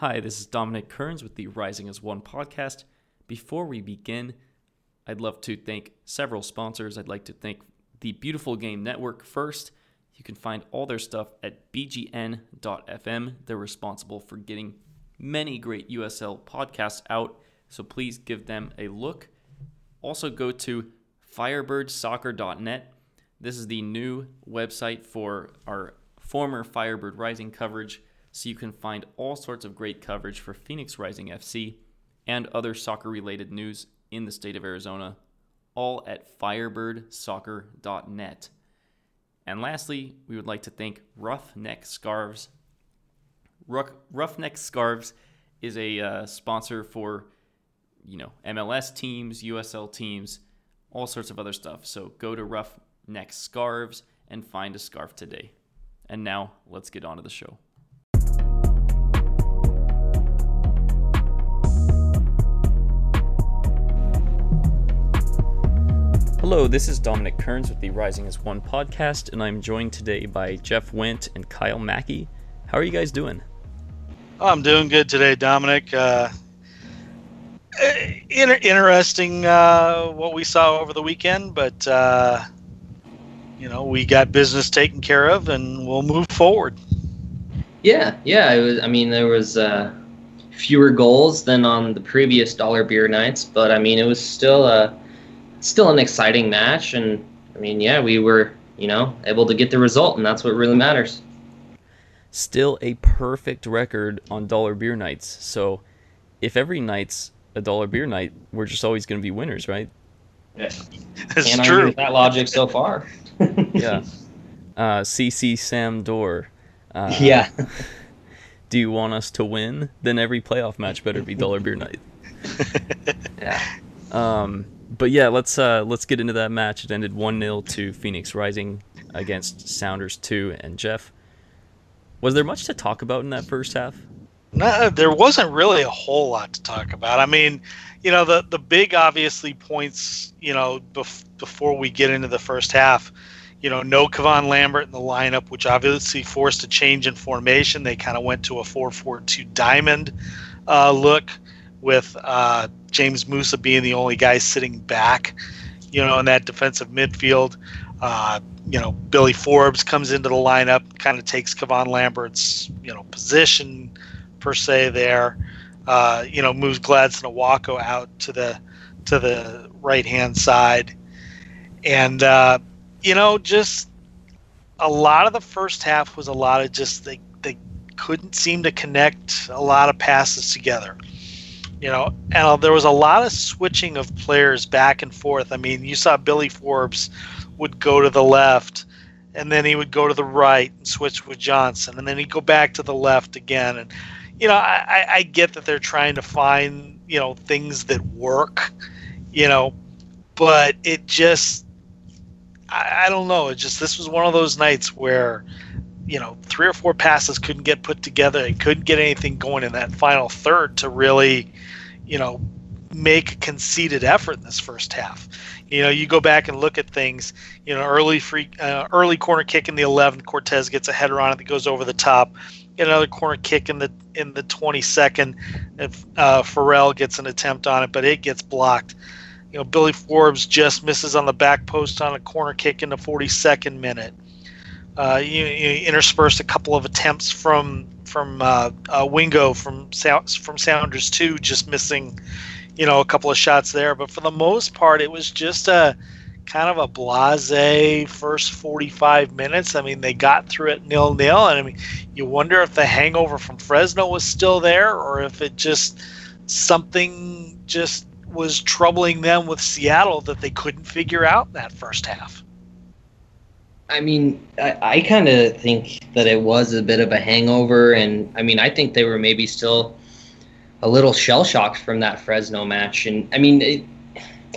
Hi, this is Dominic Kearns with the Rising as One podcast. Before we begin, I'd love to thank several sponsors. I'd like to thank the Beautiful Game Network first. You can find all their stuff at bgn.fm. They're responsible for getting many great USL podcasts out, so please give them a look. Also, go to firebirdsoccer.net. This is the new website for our former Firebird Rising coverage, so you can find all sorts of great coverage for Phoenix Rising FC and other soccer related news in the state of Arizona, all at firebirdsoccer.net. And lastly, we would like to thank Roughneck Scarves. Roughneck Scarves is a uh, sponsor for, you know, MLS teams, USL teams, all sorts of other stuff. So go to Roughneck Scarves and find a scarf today. And now let's get on to the show. Hello, this is Dominic Kearns with the Rising as One podcast, and I'm joined today by Jeff Went and Kyle Mackey. How are you guys doing? I'm doing good today, Dominic. Uh, inter- interesting uh, what we saw over the weekend, but uh, you know we got business taken care of, and we'll move forward. Yeah, yeah. It was. I mean, there was uh, fewer goals than on the previous dollar beer nights, but I mean, it was still a still an exciting match, and I mean, yeah, we were you know able to get the result, and that's what really matters still a perfect record on dollar beer nights. So if every night's a dollar beer night, we're just always going to be winners, right? Yeah. That's Can't true. That logic so far. yeah. Uh, CC Sam Dorr. Uh, yeah. do you want us to win? Then every playoff match better be dollar beer night. yeah. Um, but yeah, let's uh, let's get into that match. It ended one 0 to Phoenix Rising against Sounders two and Jeff. Was there much to talk about in that first half? No, there wasn't really a whole lot to talk about. I mean, you know, the the big obviously points, you know, bef- before we get into the first half, you know, no Kevon Lambert in the lineup, which obviously forced a change in formation. They kind of went to a 4-4-2 diamond uh, look with uh, James Musa being the only guy sitting back, you know, in that defensive midfield. Uh, you know, Billy Forbes comes into the lineup, kind of takes Kevon Lambert's, you know, position per se there. Uh, you know, moves Gladson Awako out to the to the right hand side, and uh, you know, just a lot of the first half was a lot of just they they couldn't seem to connect a lot of passes together. You know, and uh, there was a lot of switching of players back and forth. I mean, you saw Billy Forbes would go to the left and then he would go to the right and switch with Johnson, and then he'd go back to the left again. And you know, I, I get that they're trying to find you know things that work, you know, but it just I, I don't know. It just this was one of those nights where you know three or four passes couldn't get put together and couldn't get anything going in that final third to really you know make a conceded effort in this first half. You know, you go back and look at things. You know, early free, uh, early corner kick in the 11. Cortez gets a header on it that goes over the top. Get another corner kick in the in the 22nd. And, uh, Farrell gets an attempt on it, but it gets blocked. You know, Billy Forbes just misses on the back post on a corner kick in the 42nd minute. Uh, you, you interspersed a couple of attempts from from uh, uh, Wingo from from Sounders too, just missing you know, a couple of shots there. But for the most part, it was just a kind of a blase first 45 minutes. I mean, they got through it nil nil. And I mean, you wonder if the hangover from Fresno was still there or if it just something just was troubling them with Seattle that they couldn't figure out in that first half. I mean, I, I kind of think that it was a bit of a hangover. And I mean, I think they were maybe still a little shell shocked from that Fresno match. And I mean, it,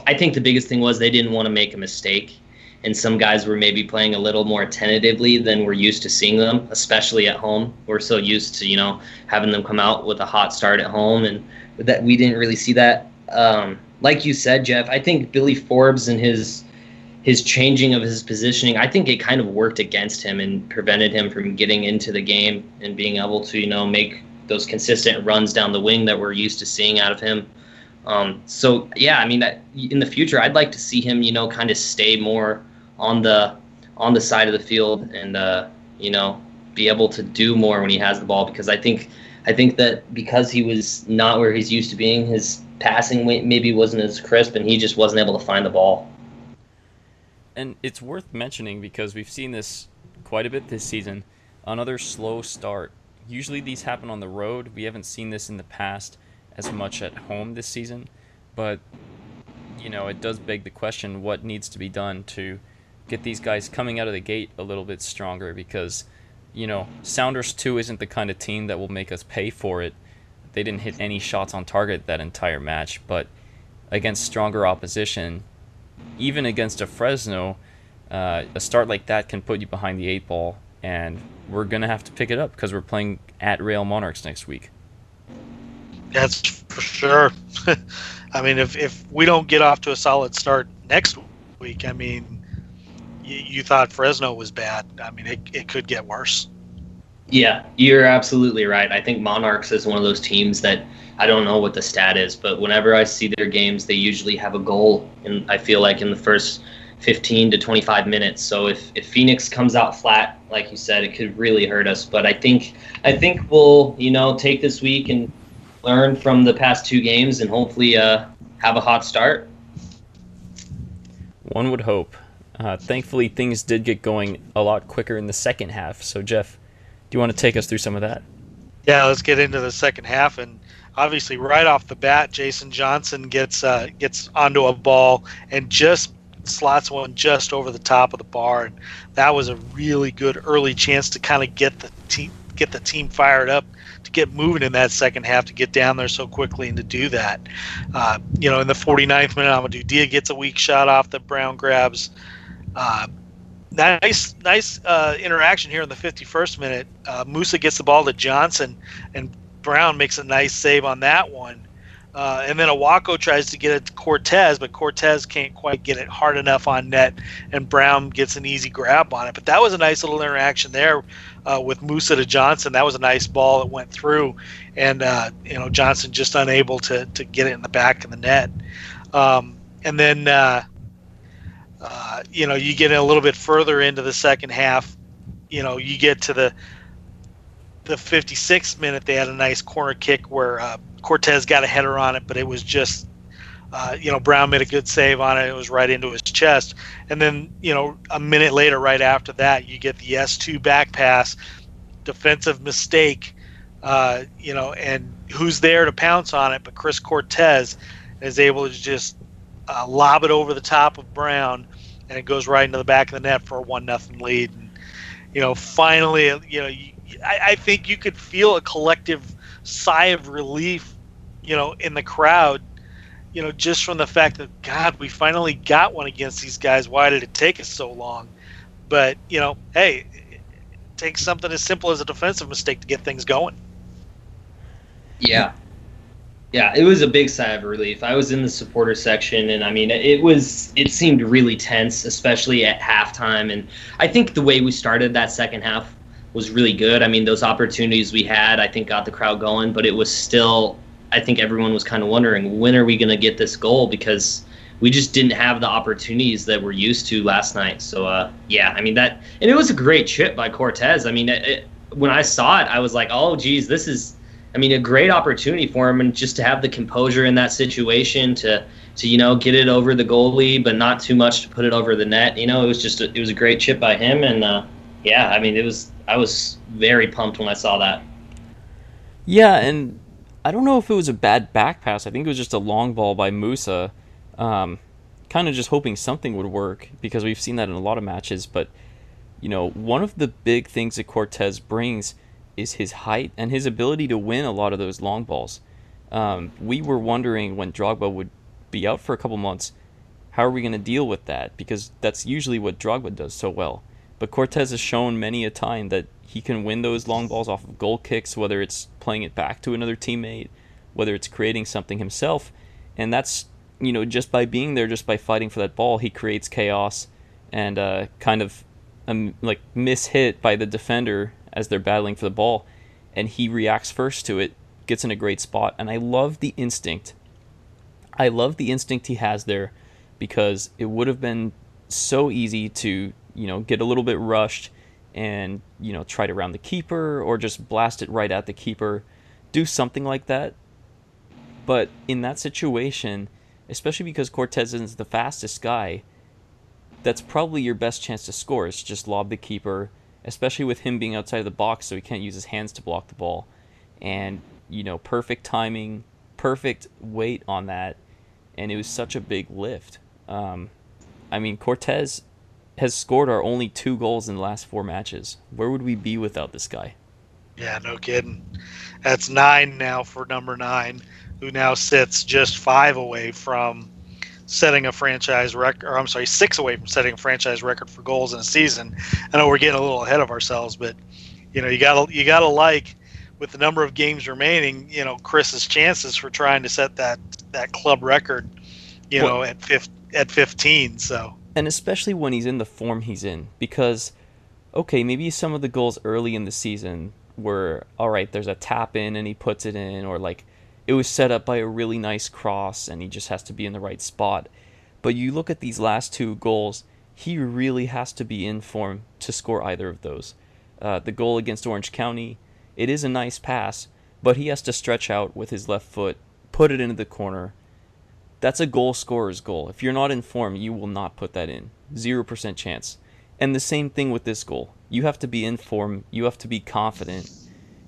I think the biggest thing was they didn't want to make a mistake. And some guys were maybe playing a little more tentatively than we're used to seeing them, especially at home. We're so used to, you know, having them come out with a hot start at home. And that we didn't really see that. Um, like you said, Jeff, I think Billy Forbes and his his changing of his positioning, I think it kind of worked against him and prevented him from getting into the game and being able to, you know, make those consistent runs down the wing that we're used to seeing out of him. Um, so yeah, I mean, in the future, I'd like to see him, you know, kind of stay more on the on the side of the field and uh, you know be able to do more when he has the ball because I think I think that because he was not where he's used to being, his passing maybe wasn't as crisp, and he just wasn't able to find the ball. And it's worth mentioning because we've seen this quite a bit this season. Another slow start. Usually these happen on the road. We haven't seen this in the past as much at home this season, but you know, it does beg the question what needs to be done to get these guys coming out of the gate a little bit stronger because you know, Sounders 2 isn't the kind of team that will make us pay for it. They didn't hit any shots on target that entire match, but against stronger opposition, even against a Fresno, uh, a start like that can put you behind the eight ball, and we're going to have to pick it up because we're playing at Real Monarchs next week. That's for sure. I mean, if, if we don't get off to a solid start next week, I mean, you, you thought Fresno was bad. I mean, it, it could get worse. Yeah, you're absolutely right. I think Monarchs is one of those teams that I don't know what the stat is, but whenever I see their games, they usually have a goal, and I feel like in the first 15 to 25 minutes. So if, if Phoenix comes out flat, like you said, it could really hurt us. But I think I think we'll you know take this week and learn from the past two games, and hopefully uh, have a hot start. One would hope. Uh, thankfully, things did get going a lot quicker in the second half. So, Jeff, do you want to take us through some of that? Yeah, let's get into the second half. And obviously, right off the bat, Jason Johnson gets uh, gets onto a ball and just slots one just over the top of the bar, and that was a really good early chance to kind of get the team get the team fired up to get moving in that second half to get down there so quickly and to do that. Uh, you know, in the 49th minute, Amadou Dia gets a weak shot off that Brown grabs. Uh, nice, nice uh, interaction here in the 51st minute. Uh, Musa gets the ball to Johnson, and Brown makes a nice save on that one. Uh, and then Awako tries to get it to Cortez, but Cortez can't quite get it hard enough on net, and Brown gets an easy grab on it. But that was a nice little interaction there uh, with Musa to Johnson. That was a nice ball that went through, and uh, you know Johnson just unable to to get it in the back of the net. Um, and then uh, uh, you know, you get a little bit further into the second half. You know, you get to the the 56th minute. They had a nice corner kick where uh, Cortez got a header on it, but it was just, uh, you know, Brown made a good save on it. It was right into his chest. And then, you know, a minute later, right after that, you get the S2 back pass, defensive mistake. Uh, you know, and who's there to pounce on it? But Chris Cortez is able to just uh, lob it over the top of Brown, and it goes right into the back of the net for a one nothing lead. And you know, finally, you know, you, I, I think you could feel a collective sigh of relief, you know, in the crowd. You know, just from the fact that God, we finally got one against these guys. Why did it take us so long? But you know, hey, it takes something as simple as a defensive mistake to get things going. Yeah, yeah, it was a big sigh of relief. I was in the supporter section, and I mean, it was it seemed really tense, especially at halftime. And I think the way we started that second half was really good. I mean, those opportunities we had, I think, got the crowd going. But it was still, I think, everyone was kind of wondering when are we going to get this goal because we just didn't have the opportunities that we're used to last night. So, uh, yeah, I mean that, and it was a great chip by Cortez. I mean, it, it, when I saw it, I was like, oh, geez, this is I mean, a great opportunity for him, and just to have the composure in that situation to to you know get it over the goalie, but not too much to put it over the net. You know, it was just a, it was a great chip by him, and uh, yeah, I mean, it was I was very pumped when I saw that. Yeah, and I don't know if it was a bad back pass. I think it was just a long ball by Musa, um, kind of just hoping something would work because we've seen that in a lot of matches. But you know, one of the big things that Cortez brings is his height and his ability to win a lot of those long balls. Um, we were wondering when Drogba would be out for a couple months, how are we going to deal with that? Because that's usually what Drogba does so well. But Cortez has shown many a time that he can win those long balls off of goal kicks, whether it's playing it back to another teammate, whether it's creating something himself. And that's, you know, just by being there, just by fighting for that ball, he creates chaos and uh, kind of um, like miss hit by the defender as they're battling for the ball. and he reacts first to it, gets in a great spot, and I love the instinct. I love the instinct he has there because it would have been so easy to, you know, get a little bit rushed and, you know, try to round the keeper or just blast it right at the keeper. Do something like that. But in that situation, especially because Cortez is the fastest guy, that's probably your best chance to score is just lob the keeper, especially with him being outside of the box so he can't use his hands to block the ball. And, you know, perfect timing, perfect weight on that, and it was such a big lift. Um, I mean, Cortez has scored our only two goals in the last four matches. Where would we be without this guy? Yeah, no kidding. That's nine now for number nine, who now sits just five away from setting a franchise record, or I'm sorry, six away from setting a franchise record for goals in a season. I know we're getting a little ahead of ourselves, but you know, you gotta you gotta like with the number of games remaining, you know, Chris's chances for trying to set that that club record, you well, know, at fif- at 15. So and especially when he's in the form he's in, because okay, maybe some of the goals early in the season were all right. There's a tap in and he puts it in, or like it was set up by a really nice cross and he just has to be in the right spot. But you look at these last two goals, he really has to be in form to score either of those. Uh, the goal against Orange County, it is a nice pass, but he has to stretch out with his left foot, put it into the corner. That's a goal scorer's goal. If you're not in form, you will not put that in. 0% chance. And the same thing with this goal. You have to be in form, you have to be confident.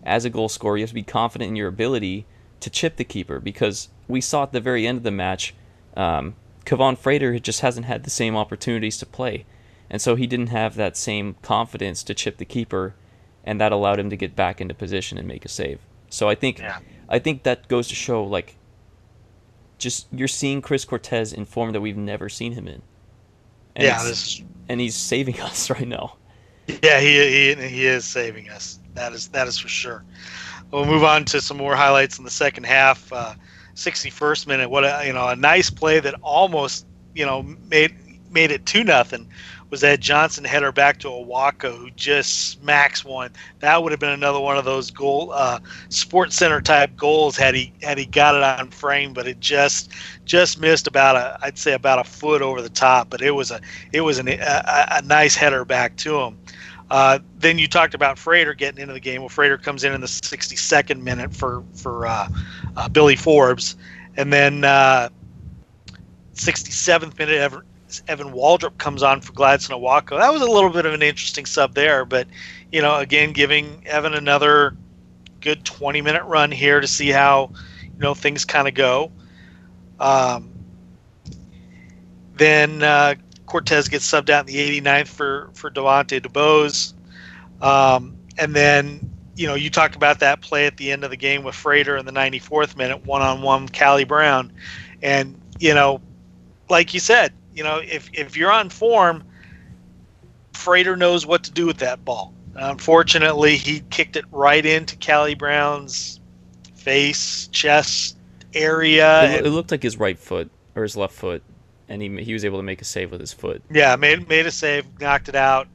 As a goal scorer, you have to be confident in your ability to chip the keeper because we saw at the very end of the match, um, Kevaughn Frater just hasn't had the same opportunities to play. And so he didn't have that same confidence to chip the keeper, and that allowed him to get back into position and make a save. So I think yeah. I think that goes to show like just you're seeing Chris Cortez in form that we've never seen him in. And yeah, this... and he's saving us right now. Yeah, he, he he is saving us. That is that is for sure. We'll move on to some more highlights in the second half. Uh, 61st minute, what a you know a nice play that almost you know made made it two nothing was that Johnson header back to Awako who just smacks one. That would have been another one of those goal uh, Sports Center type goals had he had he got it on frame, but it just just missed about a I'd say about a foot over the top. But it was a it was an, a, a nice header back to him. Uh, then you talked about Frater getting into the game. Well, Frater comes in in the 62nd minute for for uh, uh, Billy Forbes, and then 67th uh, minute Evan, Waldrop comes on for Gladson Awako. That was a little bit of an interesting sub there, but you know, again, giving Evan another good 20 minute run here to see how you know things kind of go. Um, then uh, Cortez gets subbed out in the 89th for for Devontae DeBose. Um, and then you know you talked about that play at the end of the game with Frater in the 94th minute, one on one Calle Brown, and you know, like you said, you know if if you're on form, Frater knows what to do with that ball. Unfortunately, he kicked it right into Calle Brown's face, chest area. It, it looked like his right foot or his left foot and he he was able to make a save with his foot. Yeah, made made a save, knocked it out.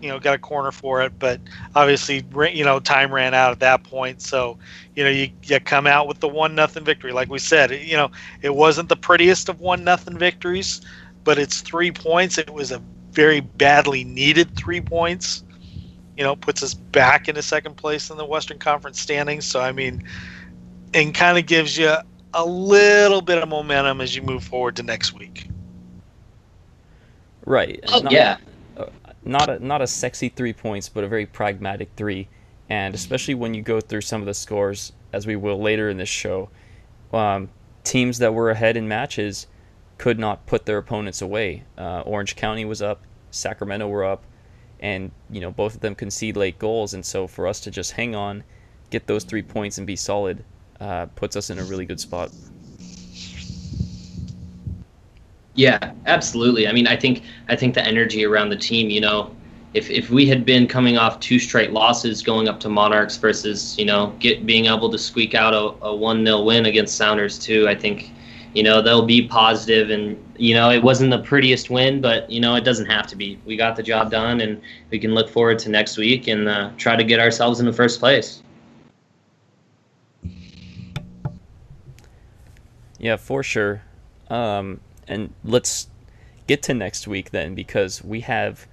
You know, got a corner for it, but obviously, you know, time ran out at that point. So, you know, you, you come out with the one nothing victory. Like we said, you know, it wasn't the prettiest of one nothing victories, but it's three points. It was a very badly needed three points. You know, puts us back into second place in the Western Conference standings. So, I mean, and kind of gives you a little bit of momentum as you move forward to next week. Right. Oh, not, yeah. Uh, not a not a sexy three points, but a very pragmatic three, and especially when you go through some of the scores, as we will later in this show, um, teams that were ahead in matches could not put their opponents away. Uh, Orange County was up, Sacramento were up, and you know both of them concede late goals, and so for us to just hang on, get those three points, and be solid uh, puts us in a really good spot. Yeah, absolutely. I mean, I think I think the energy around the team, you know, if if we had been coming off two straight losses going up to Monarchs versus, you know, get being able to squeak out a, a 1-0 win against Sounders too, I think you know they'll be positive and you know it wasn't the prettiest win but you know it doesn't have to be. We got the job done and we can look forward to next week and uh, try to get ourselves in the first place. Yeah for sure. Um, and let's get to next week then because we have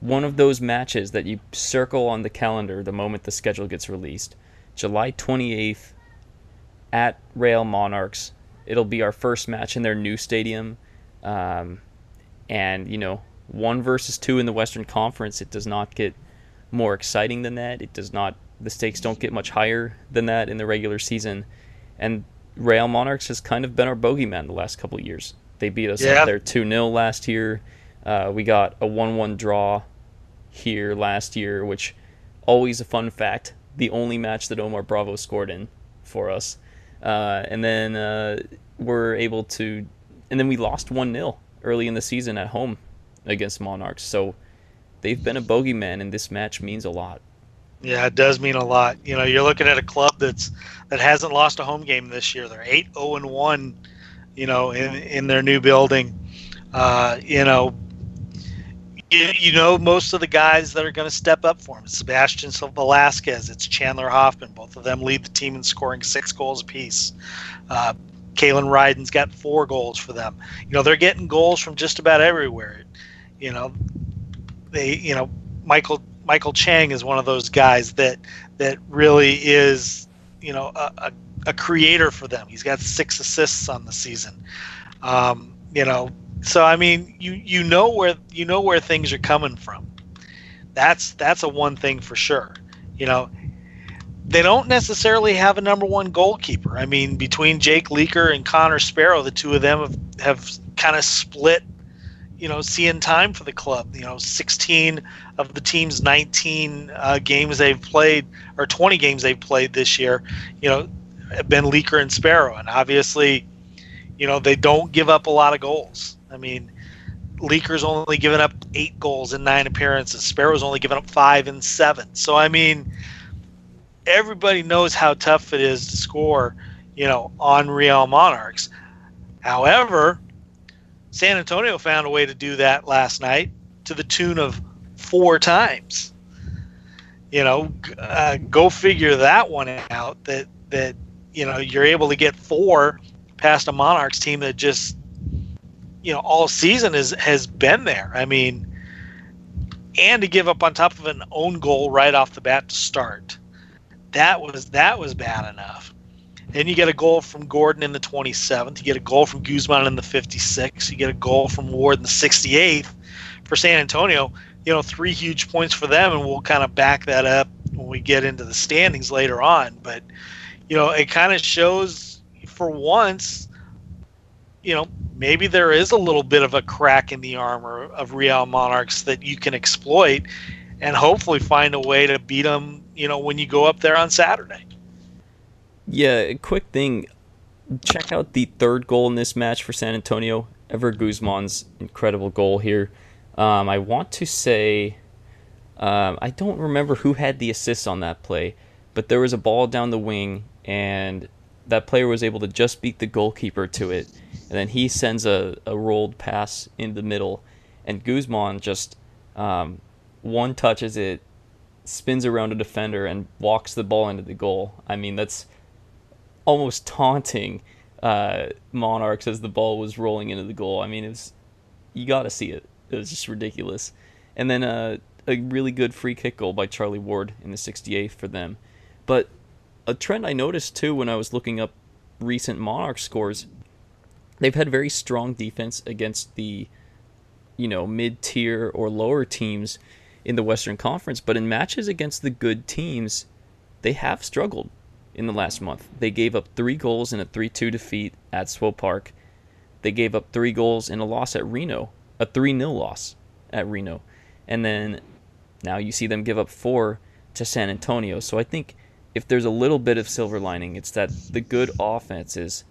one of those matches that you circle on the calendar the moment the schedule gets released. July 28th at Real Monarchs. It'll be our first match in their new stadium. Um, and, you know, one versus two in the Western Conference, it does not get more exciting than that. It does not, the stakes don't get much higher than that in the regular season. And Real Monarchs has kind of been our bogeyman the last couple of years. They beat us Yeah. there 2 0 last year. Uh, we got a 1 1 draw here last year, which always a fun fact. The only match that Omar Bravo scored in for us. Uh, and then uh, we're able to, and then we lost 1 0 early in the season at home against Monarchs. So they've been a bogeyman, and this match means a lot. Yeah, it does mean a lot. You know, you're looking at a club that's that hasn't lost a home game this year. They're eight zero and one. You know, in in their new building. Uh, you know, you, know most of the guys that are going to step up for him. It's Sebastian Velasquez. It's Chandler Hoffman. Both of them lead the team in scoring six goals apiece. Uh, Kalen Ryden's got four goals for them. You know, they're getting goals from just about everywhere. You know, they you know Michael Maikel Chang is one of those guys that that really is you know a, a, a creator for them. He's got six assists on the season. Um, you know, so I mean, you you know where you know where things are coming from. That's that's a one thing for sure. You know, they don't necessarily have a number one goalkeeper. I mean, between Jake Leaker and Connor Sparrow, the two of them have, have kind of split you know, seeing time for the club. You know, 16 of the team's 19 uh, games they've played, or 20 games they've played this year, you know, have been Leaker and Sparrow. And obviously, you know, they don't give up a lot of goals. I mean, Leaker's only given up eight goals in nine appearances. Sparrow's only given up five in seven. So, I mean, everybody knows how tough it is to score, you know, on Real Monarchs. However, San Antonio found a way to do that last night to the tune of four times. You know, uh, go figure that one out. That that you know you're able to get four past a Monarchs team that just you know all season is has been there. I mean, and to give up on top of an own goal right off the bat to start, that was that was bad enough. Then you get a goal from Gordon in the 27th. You get a goal from Guzman in the 56th. You get a goal from Ward in the 68th. For San Antonio, you know, three huge points for them, and we'll kind of back that up when we get into the standings later on. But, you know, it kind of shows for once, you know, maybe there is a little bit of a crack in the armor of Real Monarchs that you can exploit and hopefully find a way to beat them, you know, when you go up there on Saturday. Yeah, quick thing. Check out the third goal in this match for San Antonio. Ever Guzman's incredible goal here. Um, I want to say, um, I don't remember who had the assist on that play, but there was a ball down the wing, and that player was able to just beat the goalkeeper to it. And then he sends a, a rolled pass in the middle, and Guzman just um, one touches it, spins around a defender, and walks the ball into the goal. I mean, that's almost taunting uh, Monarchs as the ball was rolling into the goal. I mean, it's you got to see it. It was just ridiculous. And then uh, a really good free kick goal by Charlie Ward in the 68th for them. But a trend I noticed too when I was looking up recent Monarch scores, they've had very strong defense against the you know mid-tier or lower teams in the Western Conference, but in matches against the good teams, they have struggled in the last month. They gave up three goals in a 3 2 defeat at Swope Park. They gave up three goals in a loss at Reno, a 3 0 loss at Reno. And then now you see them give up four to San Antonio. So I think if there's a little bit of silver lining, it's that the good offenses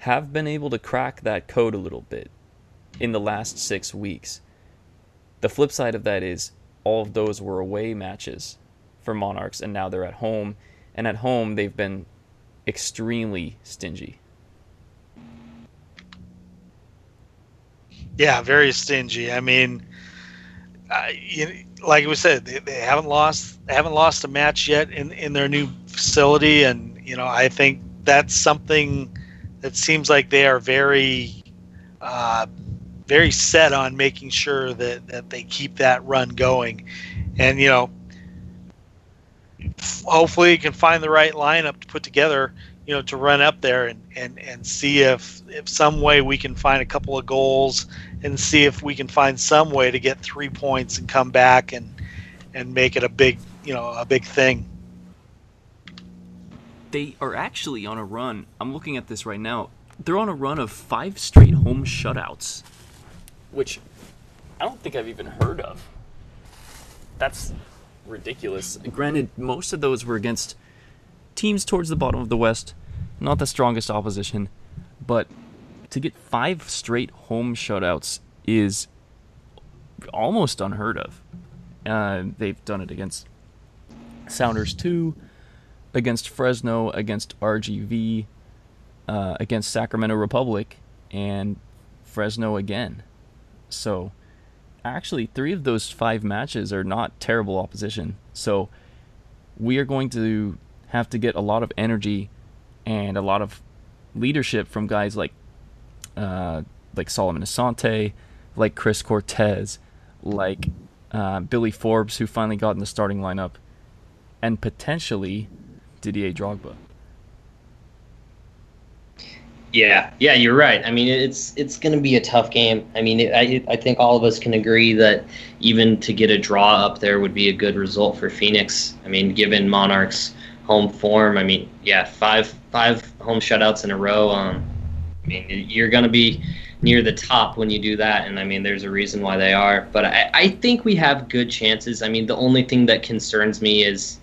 have been able to crack that code a little bit in the last six weeks. The flip side of that is all of those were away matches for Monarchs, and now they're at home and at home they've been extremely stingy. Yeah, very stingy. I mean, uh, you, like we said, they, they haven't lost haven't lost a match yet in in their new facility, and you know I think that's something it seems like they are very, uh, very set on making sure that, that they keep that run going. And, you know, hopefully you can find the right lineup to put together, you know, to run up there and, and, and see if, if some way we can find a couple of goals and see if we can find some way to get three points and come back and, and make it a big, you know, a big thing they are actually on a run. I'm looking at this right now. They're on a run of five straight home shutouts, which I don't think I've even heard of. That's ridiculous. Granted, most of those were against teams towards the bottom of the West, not the strongest opposition, but to get five straight home shutouts is almost unheard of. Uh, they've done it against Sounders 2, against Fresno, against RGV, uh, against Sacramento Republic, and Fresno again. So, actually, three of those five matches are not terrible opposition. So, we are going to have to get a lot of energy and a lot of leadership from guys like uh, like Solomon Asante, like Chris Cortez, like uh, Billy Forbes, who finally got in the starting lineup, and potentially Didier Drogba. Yeah, yeah, you're right. I mean, it's it's going to be a tough game. I mean, it, I I think all of us can agree that even to get a draw up there would be a good result for Phoenix. I mean, given Monarchs' home form, I mean, yeah, five five home shutouts in a row. Um, I mean, you're going to be near the top when you do that, and I mean, there's a reason why they are. But I I think we have good chances. I mean, the only thing that concerns me is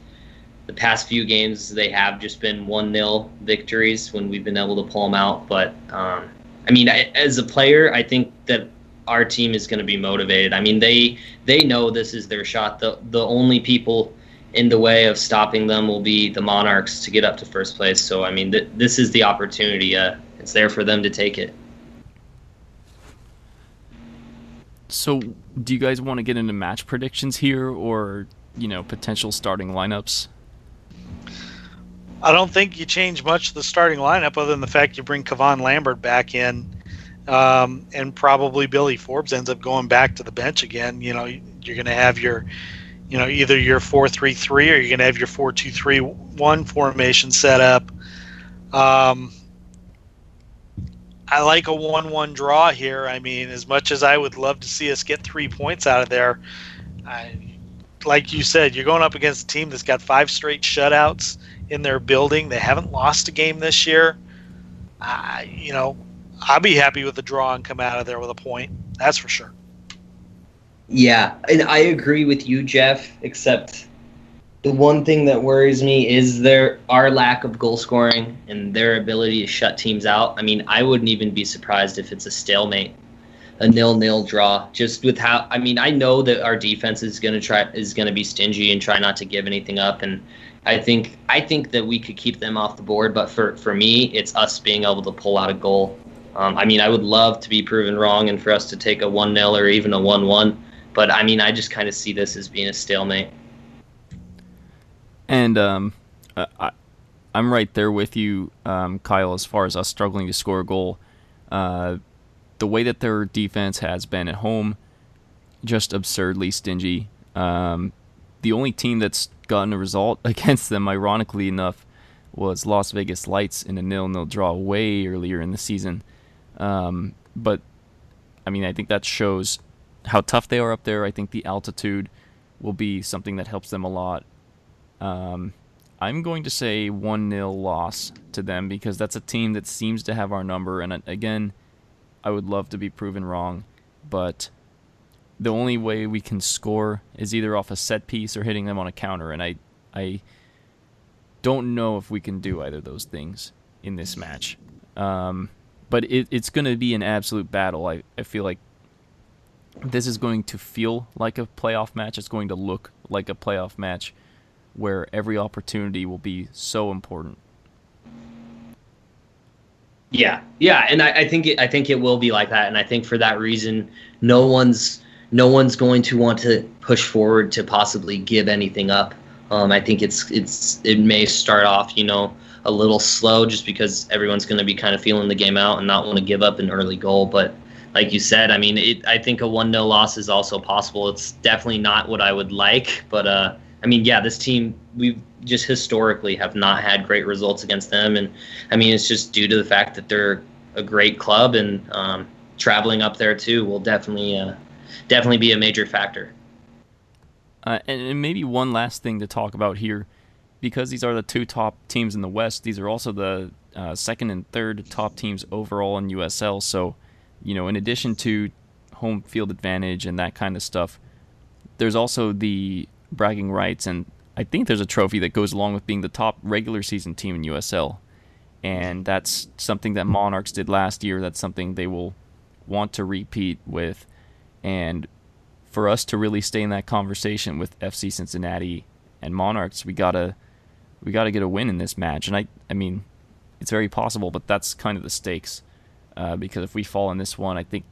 the past few games they have just been one 0 victories when we've been able to pull them out. But um, I mean, I, as a player, I think that our team is going to be motivated. I mean, they they know this is their shot. The the only people in the way of stopping them will be the Monarchs to get up to first place. So I mean, th- this is the opportunity. Uh, it's there for them to take it. So, do you guys want to get into match predictions here, or you know, potential starting lineups? I don't think you change much of the starting lineup other than the fact you bring Kevon Lambert back in, um, and probably Billy Forbes ends up going back to the bench again. You know, you're going to have your, you know, either your four-three-three or you're going to have your four-two-three-one formation set up. Um, I like a one-one draw here. I mean, as much as I would love to see us get three points out of there, I, like you said, you're going up against a team that's got five straight shutouts in their building. They haven't lost a game this year. You know, I'll be happy with the draw and come out of there with a point. That's for sure. Yeah, and I agree with you, Jeff. Except the one thing that worries me is their our lack of goal scoring and their ability to shut teams out. I mean, I wouldn't even be surprised if it's a stalemate, a nil-nil draw. Just with how I mean, I know that our defense is gonna try is gonna be stingy and try not to give anything up and I think I think that we could keep them off the board, but for, for me, it's us being able to pull out a goal. Um, I mean, I would love to be proven wrong and for us to take a one 0 or even a one one, but I mean, I just kind of see this as being a stalemate. And um, I, I'm right there with you, um, Kyle, as far as us struggling to score a goal. Uh, the way that their defense has been at home, just absurdly stingy. Um, the only team that's gotten a result against them, ironically enough, was Las Vegas Lights in a nil-nil draw way earlier in the season. Um, but I mean, I think that shows how tough they are up there. I think the altitude will be something that helps them a lot. Um, I'm going to say 1 0 loss to them because that's a team that seems to have our number. And uh, again, I would love to be proven wrong, but the only way we can score is either off a set piece or hitting them on a counter, and I I don't know if we can do either of those things in this match. Um, but it, it's going to be an absolute battle. I, I feel like this is going to feel like a playoff match. It's going to look like a playoff match where every opportunity will be so important. Yeah, yeah, and I, I think it, I think it will be like that, and I think for that reason, no one's no one's going to want to push forward to possibly give anything up. Um, I think it's it's it may start off, you know, a little slow just because everyone's going to be kind of feeling the game out and not want to give up an early goal. But like you said, I mean, it, I think a 1 0 loss is also possible. It's definitely not what I would like. But, uh, I mean, yeah, this team, we just historically have not had great results against them. And, I mean, it's just due to the fact that they're a great club and um, traveling up there, too, will definitely, uh, definitely be a major factor. Uh, and, and maybe one last thing to talk about here because these are the two top teams in the West, these are also the uh, second and third top teams overall in USL. So, you know, in addition to home field advantage and that kind of stuff, there's also the bragging rights, and I think there's a trophy that goes along with being the top regular season team in USL. And that's something that Monarchs did last year. That's something they will want to repeat with. And for us to really stay in that conversation with FC Cincinnati and Monarchs, we gotta we got to get a win in this match. And I, I mean, it's very possible, but that's kind of the stakes. Uh, because if we fall in this one, I think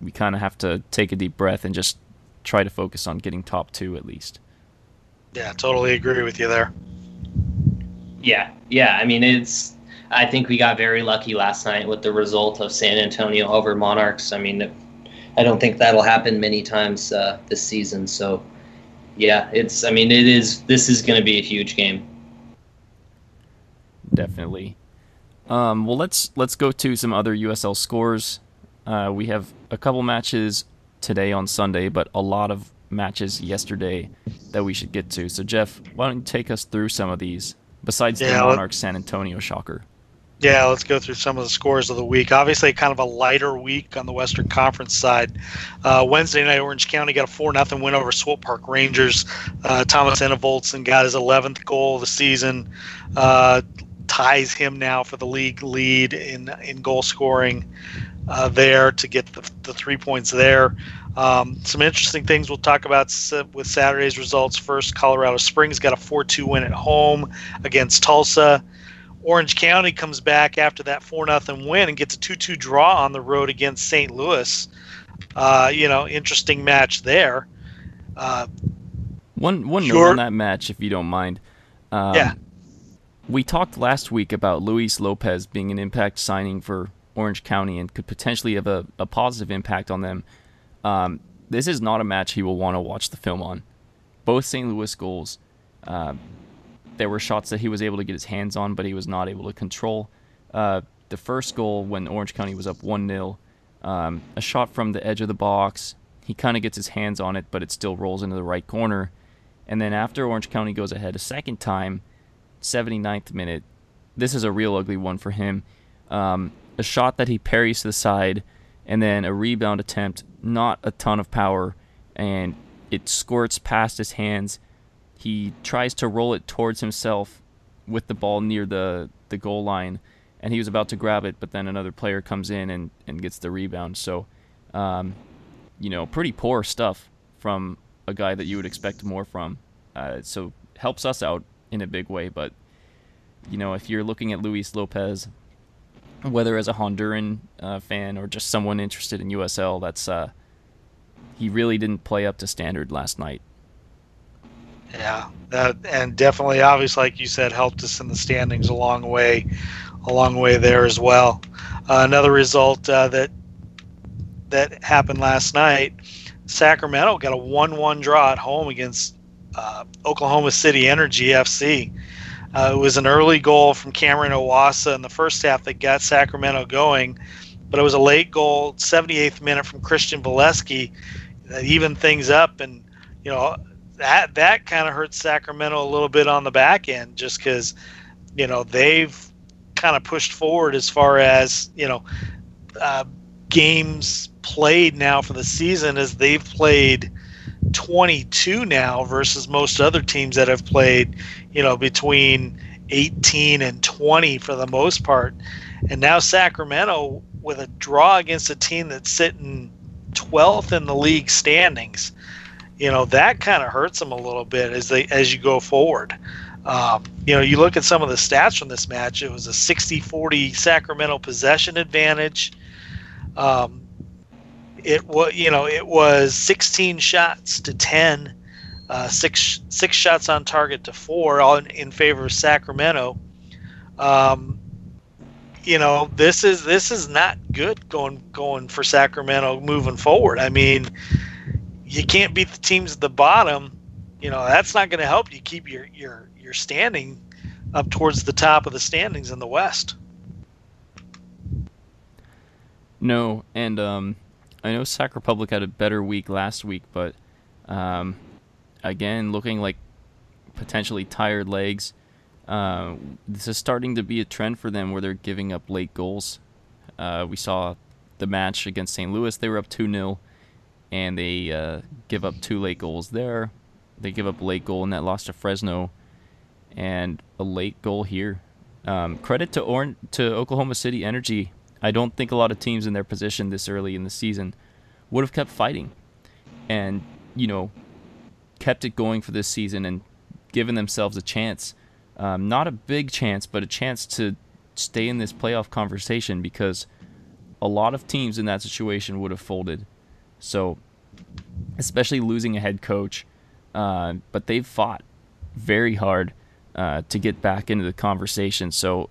we kind of have to take a deep breath and just try to focus on getting top two at least. Yeah, totally agree with you there. Yeah, yeah. I mean, it's. I think we got very lucky last night with the result of San Antonio over Monarchs. I mean, I don't think that'll happen many times uh, this season. So, yeah, it's. I mean, it is. This is going to be a huge game definitely. Um, well, let's let's go to some other USL scores. Uh, we have a couple matches today on Sunday, but a lot of matches yesterday that we should get to. So, Jeff, why don't you take us through some of these besides yeah, the Monarchs San Antonio shocker? Yeah, let's go through some of the scores of the week. Obviously, kind of a lighter week on the Western Conference side. Uh, Wednesday night, Orange County got a 4 0 win over Swope Park Rangers. Uh, Thomas Enevoldsen got his 11th goal of the season. Uh, ties him now for the league lead in in goal scoring uh, there to get the, the three points there. Um, some interesting things we'll talk about with Saturday's results. First, Colorado Springs got a 4 2 win at home against Tulsa. Orange County comes back after that 4 0 win and gets a 2 2 draw on the road against St. Louis. Uh, you know, interesting match there. Uh, one one note on that match, if you don't mind. Um, yeah we talked last week about Luis Lopez being an impact signing for Orange County and could potentially have a, a positive impact on them. Um, this is not a match he will want to watch the film on. Both St. Louis goals, uh, there were shots that he was able to get his hands on, but he was not able to control. Uh, the first goal, when Orange County was up 1 0, um, a shot from the edge of the box. He kind of gets his hands on it, but it still rolls into the right corner. And then after Orange County goes ahead a second time, 79th minute. This is a real ugly one for him. Um, a shot that he parries to the side, and then a rebound attempt, not a ton of power, and it squirts past his hands. He tries to roll it towards himself with the ball near the, the goal line, and he was about to grab it, but then another player comes in and, and gets the rebound. So, um, you know, pretty poor stuff from a guy that you would expect more from. Uh, so helps us out in a big way. But you know, if you're looking at Luis Lopez, whether as a Honduran uh, fan or just someone interested in USL, that's uh, he really didn't play up to standard last night. Yeah, that and definitely, obviously, like you said, helped us in the standings a long way, a long way there as well. Uh, another result uh, that that happened last night, Sacramento got a one-one draw at home against uh, Oklahoma City Energy FC. Uh, it was an early goal from Cameron Iwasa in the first half that got Sacramento going, but it was a late goal, 78th minute from Christian Volesky that evened things up, and you know that that kind of hurts Sacramento a little bit on the back end, just because you know they've kind of pushed forward as far as you know uh, games played now for the season as they've played 22 now versus most other teams that have played, you know, between 18 and 20 for the most part. And now Sacramento with a draw against a team that's sitting 12th in the league standings. You know, that kind of hurts them a little bit as they as you go forward. Um, you know, you look at some of the stats from this match, it was a 60-40 Sacramento possession advantage. Um, it was you know it was 16 shots to 10 uh, six six shots on target to four all in, in favor of Sacramento Um, you know, this is this is not good going going for Sacramento moving forward. I mean, you can't beat the teams at the bottom. You know, that's not going to help you keep your your your standing up towards the top of the standings in the West. No, and um, I know Sac Republic had a better week last week, but um, again, looking like potentially tired legs. Uh, this is starting to be a trend for them where they're giving up late goals. Uh, we saw the match against St. Louis; they were up two 0 and they uh, give up two late goals there. They give up a late goal in that loss to Fresno, and a late goal here. Um, credit to or- to Oklahoma City Energy. I don't think a lot of teams in their position this early in the season would have kept fighting, and you know, kept it going for this season and given themselves a chance. Um, not a big chance, but a chance to stay in this playoff conversation because a lot of teams in that situation would have folded. So, especially losing a head coach, uh, but they've fought very hard uh, to get back into the conversation. So,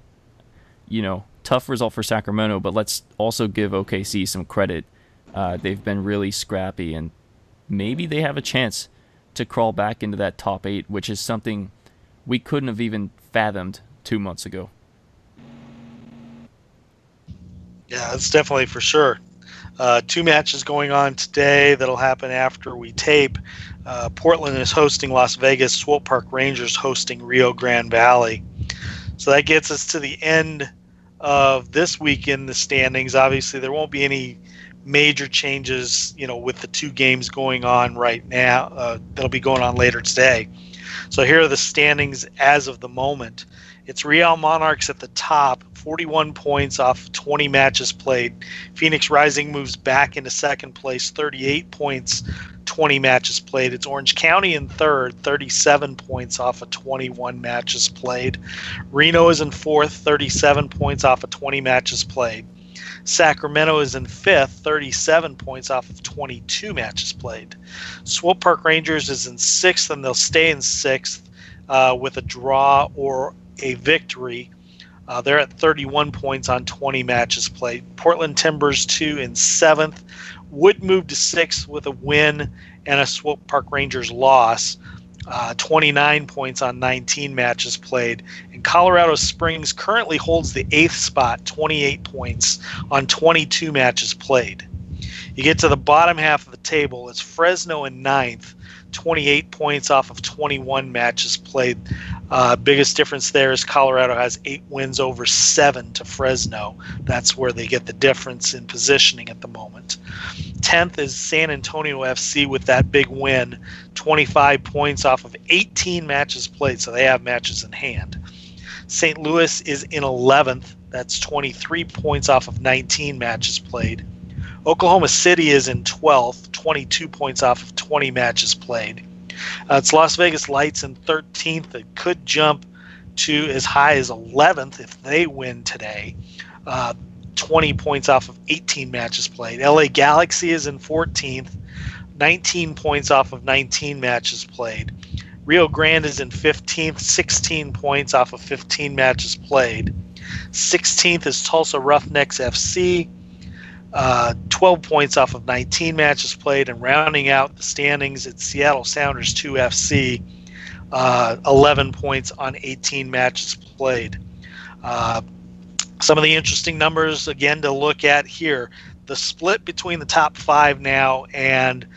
you know, tough result for Sacramento, but let's also give OKC some credit. Uh, they've been really scrappy, and maybe they have a chance to crawl back into that top eight, which is something we couldn't have even fathomed two months ago. Yeah, that's definitely for sure. Uh, two matches going on today that'll happen after we tape. Uh, Portland is hosting Las Vegas. Swope Park Rangers hosting Rio Grande Valley. So that gets us to the end of this week in the standings. Obviously, there won't be any major changes, you know, with the two games going on right now. Uh, that'll be going on later today. So here are the standings as of the moment. It's Real Monarchs at the top, 41 points off 20 matches played. Phoenix Rising moves back into second place, 38 points, 20 matches played. It's Orange County in third, 37 points off of 21 matches played. Reno is in fourth, 37 points off of 20 matches played. Sacramento is in fifth, 37 points off of 22 matches played. Swope Park Rangers is in sixth, and they'll stay in sixth uh, with a draw or a victory. Uh, they're at 31 points on 20 matches played. Portland Timbers, two in seventh, would move to sixth with a win and a Swope Park Rangers loss uh, 29 points on 19 matches played. And Colorado Springs currently holds the eighth spot, 28 points on 22 matches played. You get to the bottom half of the table, it's Fresno in ninth, 28 points off of 21 matches played. Uh, biggest difference there is Colorado has eight wins over seven to Fresno. That's where they get the difference in positioning at the moment. 10th is San Antonio FC with that big win, 25 points off of 18 matches played, so they have matches in hand. St. Louis is in 11th, that's 23 points off of 19 matches played. Oklahoma City is in 12th, 22 points off of 20 matches played. Uh, it's Las Vegas Lights in 13th. It could jump to as high as 11th if they win today. Uh, 20 points off of 18 matches played. LA Galaxy is in 14th, 19 points off of 19 matches played. Rio Grande is in 15th, 16 points off of 15 matches played. 16th is Tulsa Roughnecks FC, uh, 12 points off of 19 matches played. And rounding out the standings, it's Seattle Sounders 2 FC, uh, 11 points on 18 matches played. Uh, some of the interesting numbers again to look at here the split between the top five now and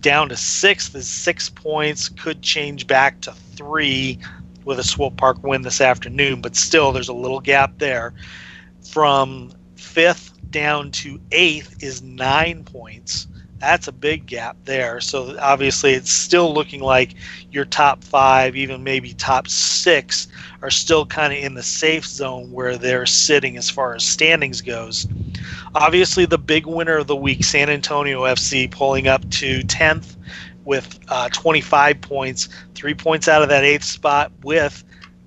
down to sixth is six points could change back to three with a swope park win this afternoon but still there's a little gap there from fifth down to eighth is nine points that's a big gap there. So obviously, it's still looking like your top five, even maybe top six, are still kind of in the safe zone where they're sitting as far as standings goes. Obviously, the big winner of the week, San Antonio FC, pulling up to 10th with uh, 25 points, three points out of that eighth spot with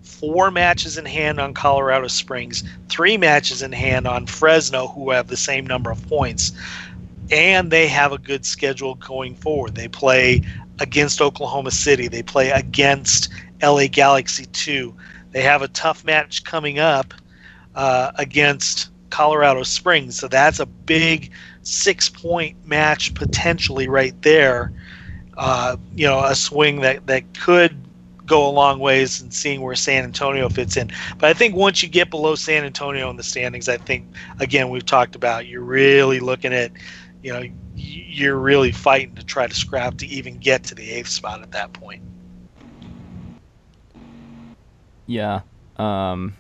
four matches in hand on Colorado Springs, three matches in hand on Fresno, who have the same number of points and they have a good schedule going forward. They play against Oklahoma City, they play against LA Galaxy 2, they have a tough match coming up uh, against Colorado Springs. So that's a big six point match potentially right there. Uh, you know, a swing that, that could go a long ways in seeing where San Antonio fits in. But I think once you get below San Antonio in the standings, I think, again, we've talked about, you're really looking at, you know, you're really fighting to try to scrap to even get to the eighth spot at that point. Yeah. Um,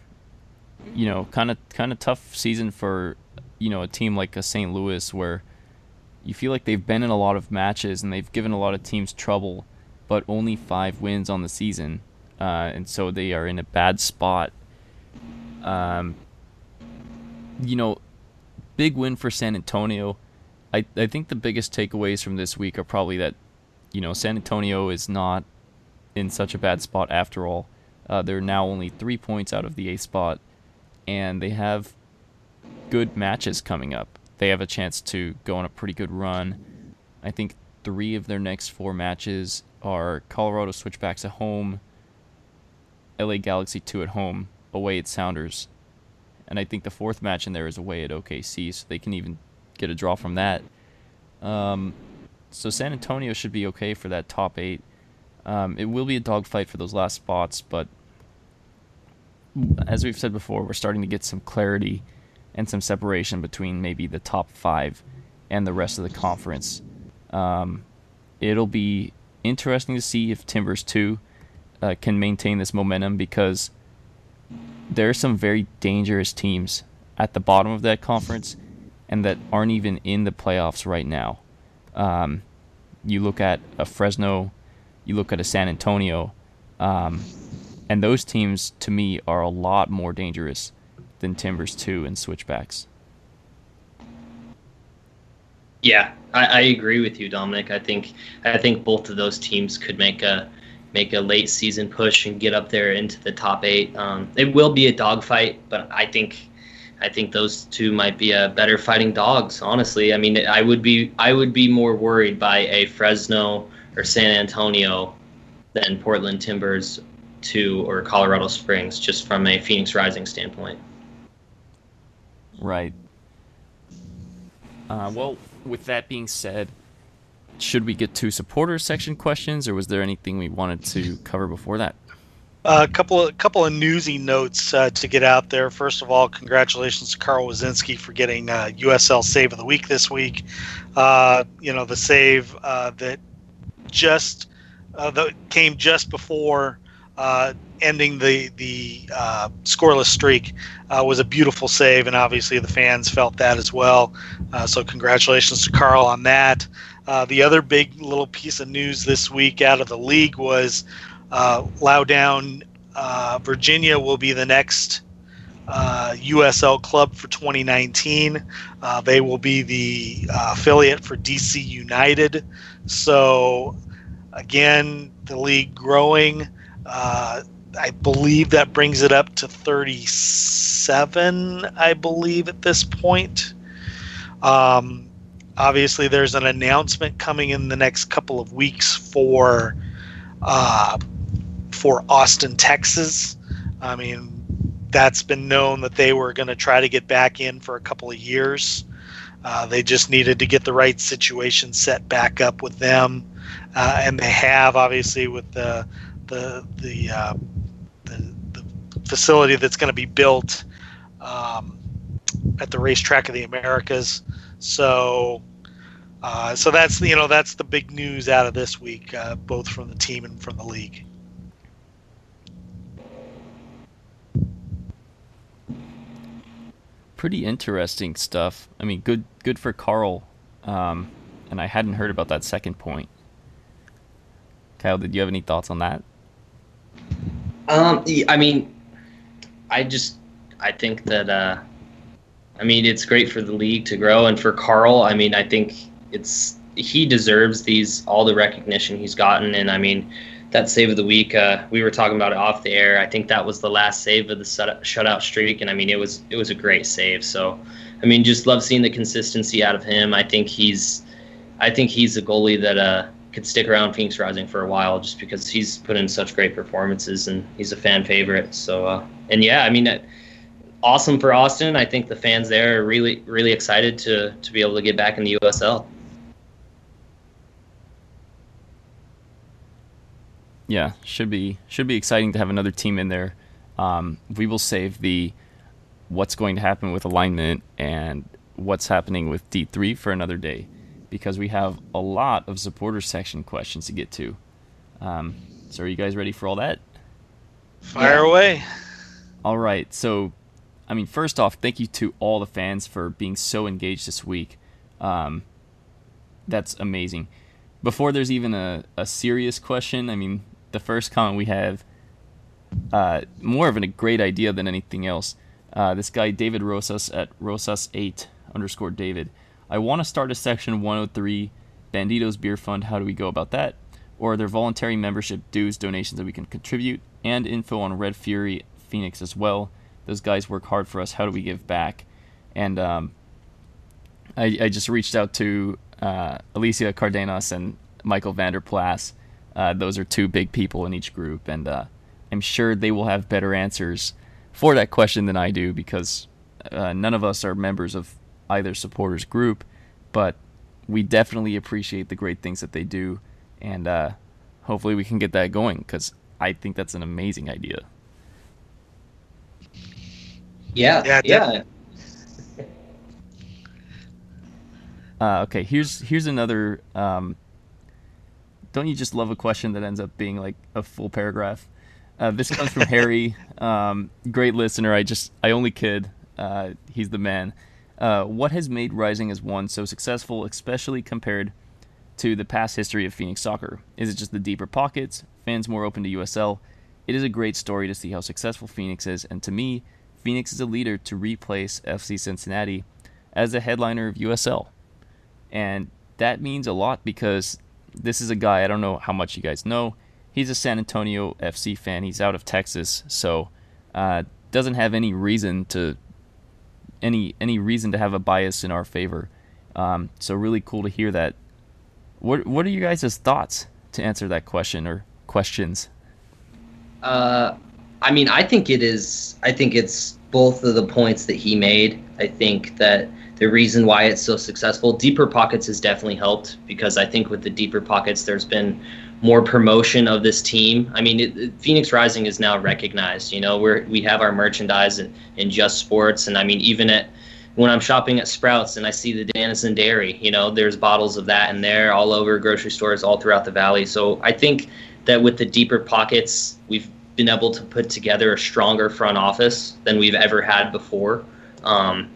you know, kind of kind of tough season for you know a team like a St. Louis where you feel like they've been in a lot of matches and they've given a lot of teams trouble, but only five wins on the season, uh, and so they are in a bad spot. Um, you know, big win for San Antonio. I I think the biggest takeaways from this week are probably that, you know, San Antonio is not in such a bad spot after all. Uh, they're now only three points out of the eighth spot, and they have good matches coming up. They have a chance to go on a pretty good run. I think three of their next four matches are Colorado Switchbacks at home, LA Galaxy 2 at home, away at Sounders. And I think the fourth match in there is away at OKC, so they can even get a draw from that. Um, so San Antonio should be okay for that top eight. Um, it will be a dogfight for those last spots, but as we've said before, we're starting to get some clarity and some separation between maybe the top five and the rest of the conference. Um, it'll be interesting to see if Timbers 2 uh, can maintain this momentum because there are some very dangerous teams at the bottom of that conference and that aren't even in the playoffs right now. Um, you look at a Fresno, you look at a San Antonio, um, and those teams, to me, are a lot more dangerous than Timbers 2 and Switchbacks. Yeah, I, I, agree with you, Dominic. I think I think both of those teams could make a make a late season push and get up there into the top eight. Um, it will be a dogfight, but I think I think those two might be a better fighting dogs. Honestly, I mean, I would be I would be more worried by a Fresno or San Antonio than Portland Timbers two or Colorado Springs, just from a Phoenix Rising standpoint. Right. Uh, well, with that being said, should we get to supporters section questions, or was there anything we wanted to cover before that? A uh, couple of couple of newsy notes uh, to get out there. First of all, congratulations to Carl Woszczynski for getting uh, USL Save of the Week this week. Uh, you know the save uh, that just uh, that came just before uh, ending the the uh, scoreless streak uh, was a beautiful save, and obviously the fans felt that as well. Uh, so congratulations to Carl on that. Uh, the other big little piece of news this week out of the league was uh, Loudoun, Virginia will be the next USL club for 2019. they will be the affiliate for DC United. So again, the league growing. Uh, I believe that brings it up to 37, I believe, at this point. Um, obviously, there's an announcement coming in the next couple of weeks for uh, for Austin, Texas. I mean, that's been known that they were going to try to get back in for a couple of years. Uh, they just needed to get the right situation set back up with them, uh, and they have obviously with the the the uh, the, the, facility that's going to be built um, at the racetrack of the Americas. So. Uh, so that's you know that's the big news out of this week, uh, both from the team and from the league. Pretty interesting stuff. I mean, good good for Carl, um, and I hadn't heard about that second point. Kyle, did you have any thoughts on that? Um, I mean, I just I think that uh, I mean it's great for the league to grow, and for Carl, I mean I think it's he deserves these all the recognition he's gotten, and I mean that save of the week. Uh, we were talking about it off the air. I think that was the last save of the shutout streak, and I mean it was it was a great save. So, I mean, just love seeing the consistency out of him. I think he's, I think he's a goalie that uh could stick around Phoenix Rising for a while just because he's put in such great performances and he's a fan favorite. So uh, and yeah, I mean, awesome for Austin. I think the fans there are really really excited to to be able to get back in the USL. Yeah, should be should be exciting to have another team in there. Um, we will save the what's going to happen with alignment and what's happening with D3 for another day because we have a lot of supporter section questions to get to. Um, so, are you guys ready for all that? Fire yeah. away. All right. So, I mean, first off, thank you to all the fans for being so engaged this week. Um, that's amazing. Before there's even a, a serious question, I mean, the first comment we have, uh, more of a great idea than anything else. Uh, this guy, David Rosas at Rosas8 underscore David. I want to start a section 103 Banditos Beer Fund. How do we go about that? Or are there voluntary membership dues, donations that we can contribute, and info on Red Fury Phoenix as well? Those guys work hard for us. How do we give back? And um, I, I, just reached out to uh, Alicia Cardenas and Michael Vanderplas. Uh, those are two big people in each group, and uh, I'm sure they will have better answers for that question than I do because uh, none of us are members of either supporters group, but we definitely appreciate the great things that they do, and uh, hopefully we can get that going because I think that's an amazing idea. Yeah, yeah, yeah. Uh, okay, here's here's another. Um, don't you just love a question that ends up being like a full paragraph? Uh, this comes from Harry, um, great listener. I just I only kid. Uh, he's the man. Uh, what has made Rising as One so successful, especially compared to the past history of Phoenix soccer? Is it just the deeper pockets, fans more open to USL? It is a great story to see how successful Phoenix is, and to me, Phoenix is a leader to replace FC Cincinnati as the headliner of USL. And that means a lot because this is a guy, I don't know how much you guys know. He's a San Antonio FC fan. He's out of Texas, so uh, doesn't have any reason to any any reason to have a bias in our favor. Um, so really cool to hear that. What what are you guys' thoughts to answer that question or questions? Uh, I mean, I think it is. I think it's both of the points that he made. I think that the reason why it's so successful, deeper pockets has definitely helped because I think with the deeper pockets, there's been more promotion of this team. I mean, it, Phoenix Rising is now recognized. You know, we're we have our merchandise in, in Just Sports, and I mean, even at when I'm shopping at Sprouts and I see the Danzeisen Dairy, you know, there's bottles of that in there all over grocery stores all throughout the valley. So I think that with the deeper pockets, we've been able to put together a stronger front office than we've ever had before. Um,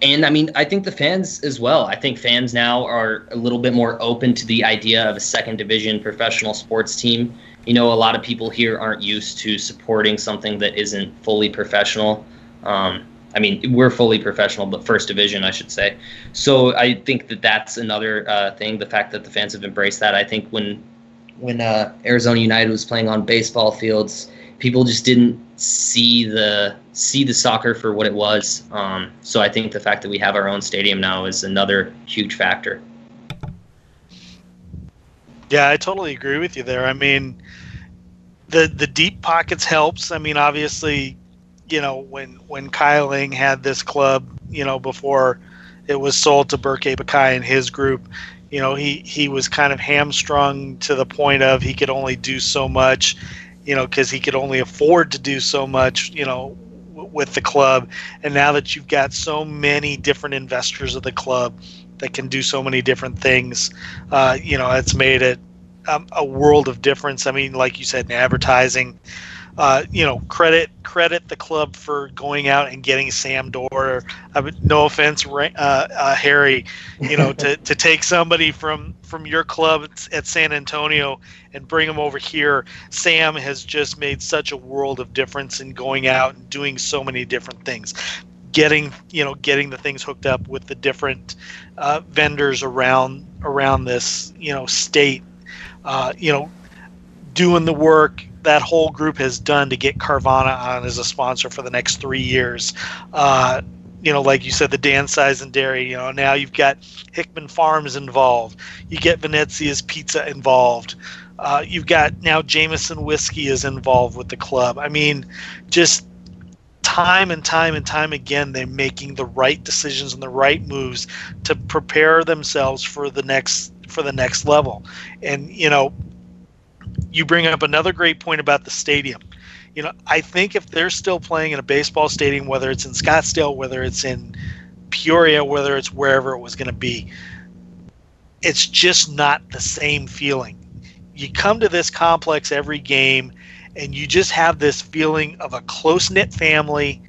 and I mean, I think the fans as well. I think fans now are a little bit more open to the idea of a second division professional sports team. You know, a lot of people here aren't used to supporting something that isn't fully professional. Um, I mean, we're fully professional, but first division, I should say. So I think that that's another uh, thing. The fact that the fans have embraced that. I think when when uh, Arizona United was playing on baseball fields, people just didn't see the see the soccer for what it was. Um, so I think the fact that we have our own stadium now is another huge factor. Yeah, I totally agree with you there. I mean, the the deep pockets helps. I mean, obviously, you know, when when Kyle Ling had this club, you know, before it was sold to Berke Bakay and his group, you know, he he was kind of hamstrung to the point of he could only do so much you know, because he could only afford to do so much, you know, w- with the club. And now that you've got so many different investors of the club that can do so many different things, uh, you know, it's made it um, a world of difference. I mean, like you said, in advertising, uh, you know, credit credit the club for going out and getting Sam Dorr. I mean, no offense, uh, uh, Harry, you know, to, to take somebody from from your club at San Antonio and bring them over here. Sam has just made such a world of difference in going out and doing so many different things getting you know getting the things hooked up with the different uh, vendors around around this you know state uh, you know doing the work that whole group has done to get Carvana on as a sponsor for the next three years. Uh, you know, like you said, the Danzeisen Dairy. You know, now you've got Hickman Farms involved. You get Venezia's Pizza involved. Uh, you've got now Jameson Whiskey is involved with the club. I mean, just time and time and time again, they're making the right decisions and the right moves to prepare themselves for the next for the next level. And you know, you bring up another great point about the stadium. You know, I think if they're still playing in a baseball stadium, whether it's in Scottsdale, whether it's in Peoria, whether it's wherever it was going to be, it's just not the same feeling. You come to this complex every game and you just have this feeling of a close knit family.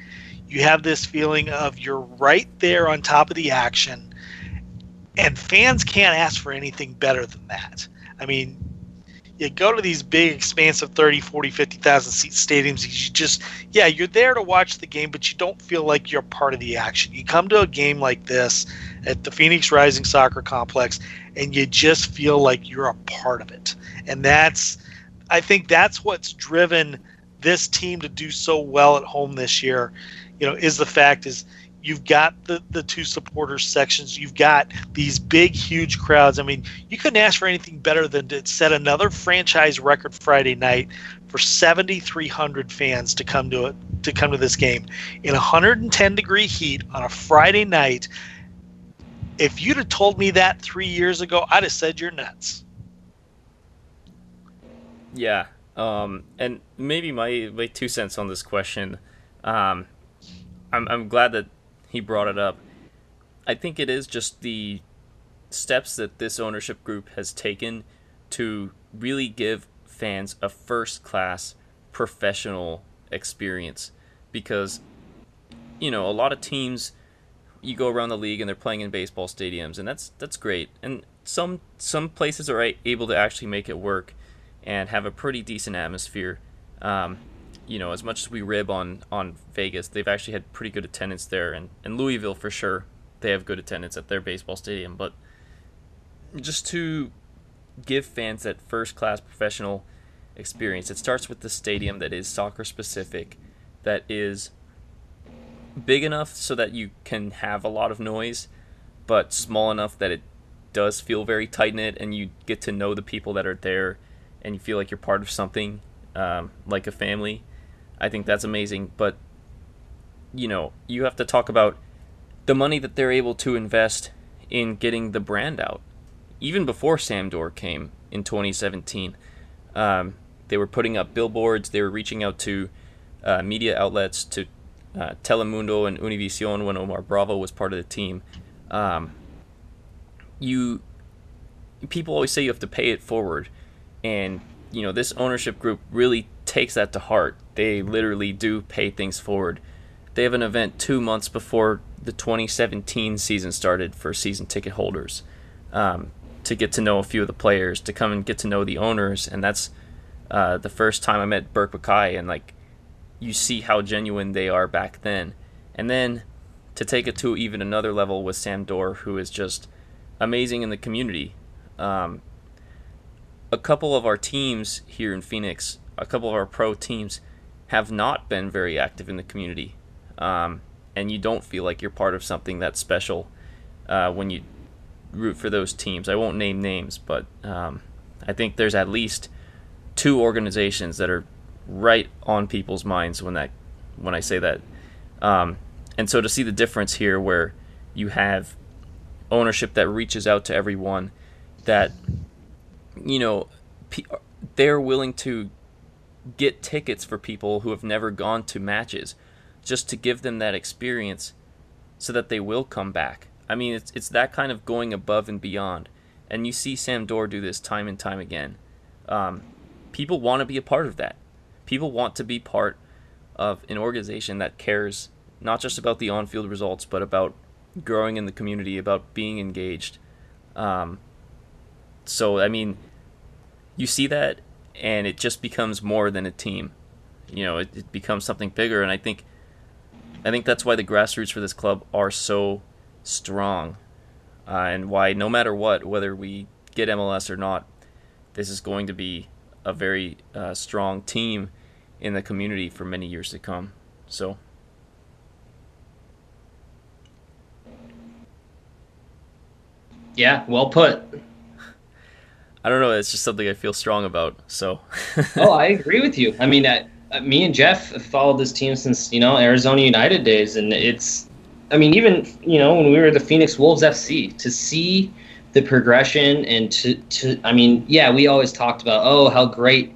You have this feeling of you're right there on top of the action. And fans can't ask for anything better than that. I mean, you go to these big expansive 30 40 50000 seat stadiums you just yeah you're there to watch the game but you don't feel like you're part of the action you come to a game like this at the phoenix rising soccer complex and you just feel like you're a part of it and that's I think that's what's driven this team to do so well at home this year. You know, is the fact is you've got the the two supporters sections, you've got these big, huge crowds. I mean, you couldn't ask for anything better than to set another franchise record Friday night for 7,300 fans to come to it to come to this game in 110 degree heat on a Friday night. If you'd have told me that three years ago, I'd have said you're nuts. Yeah. Um, and maybe my, my two cents on this question. Um, I'm, I'm glad that he brought it up. I think it is just the steps that this ownership group has taken to really give fans a first class professional experience because you know a lot of teams you go around the league and they're playing in baseball stadiums and that's that's great and some some places are able to actually make it work and have a pretty decent atmosphere. Um, you know, as much as we rib on on Vegas, they've actually had pretty good attendance there, and, and Louisville for sure, they have good attendance at their baseball stadium. But just to give fans that first class professional experience, it starts with the stadium that is soccer specific, that is big enough so that you can have a lot of noise, but small enough that it does feel very tight knit, and you get to know the people that are there and you feel like you're part of something um, like a family, I think that's amazing. But you know, you have to talk about the money that they're able to invest in getting the brand out. Even before Sam Dorr came in 2017, um, they were putting up billboards. They were reaching out to uh, media outlets, to uh, Telemundo and Univision when Omar Bravo was part of the team. Um, you people always say you have to pay it forward and you know this ownership group really takes that to heart. They literally do pay things forward. They have an event two months before the 2017 season started for season ticket holders um, to get to know a few of the players to come and get to know the owners and that's uh, the first time i met Berke Bakay, and like you see how genuine they are back then. And then to take it to even another level with sam dorr who is just amazing in the community. Um, a couple of our teams here in Phoenix, a couple of our pro teams, have not been very active in the community, um, and you don't feel like you're part of something that's special uh, when you root for those teams. I won't name names, but um, I think there's at least two organizations that are right on people's minds when that when I say that. Um, and so to see the difference here, where you have ownership that reaches out to everyone, that you know, they're willing to get tickets for people who have never gone to matches just to give them that experience so that they will come back. I mean, it's it's that kind of going above and beyond. And you see Sam Dorr do this time and time again. Um, people want to be a part of that. People want to be part of an organization that cares not just about the on-field results, but about growing in the community, about being engaged. Um, so, I mean, you see that and it just becomes more than a team. You know, it, it becomes something bigger, and I think, I think that's why the grassroots for this club are so strong, uh, and why no matter what, whether we get MLS or not, this is going to be a very uh, strong team in the community for many years to come. So. Yeah, well put. I don't know. It's just something I feel strong about. So. oh, I agree with you. I mean, uh, me and Jeff have followed this team since you know Arizona United days, and it's. I mean, even you know when we were the Phoenix Wolves FC, to see the progression and to to I mean, yeah, we always talked about oh how great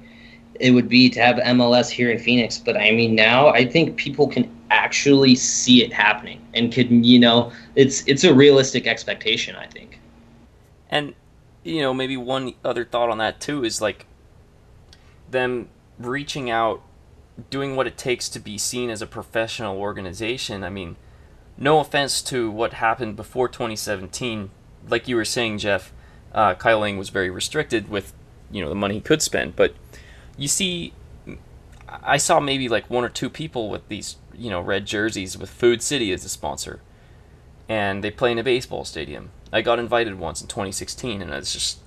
it would be to have MLS here in Phoenix, but I mean now I think people can actually see it happening and can you know it's it's a realistic expectation I think. And you know maybe one other thought on that too is like them reaching out doing what it takes to be seen as a professional organization. I mean, no offense to what happened before 2017 like you were saying, Jeff, uh, Kyle Lang was very restricted with you know the money he could spend. But you see, I saw maybe like one or two people with these you know red jerseys with Food City as a sponsor, and they play in a baseball stadium. I got invited once in 2016, and it's just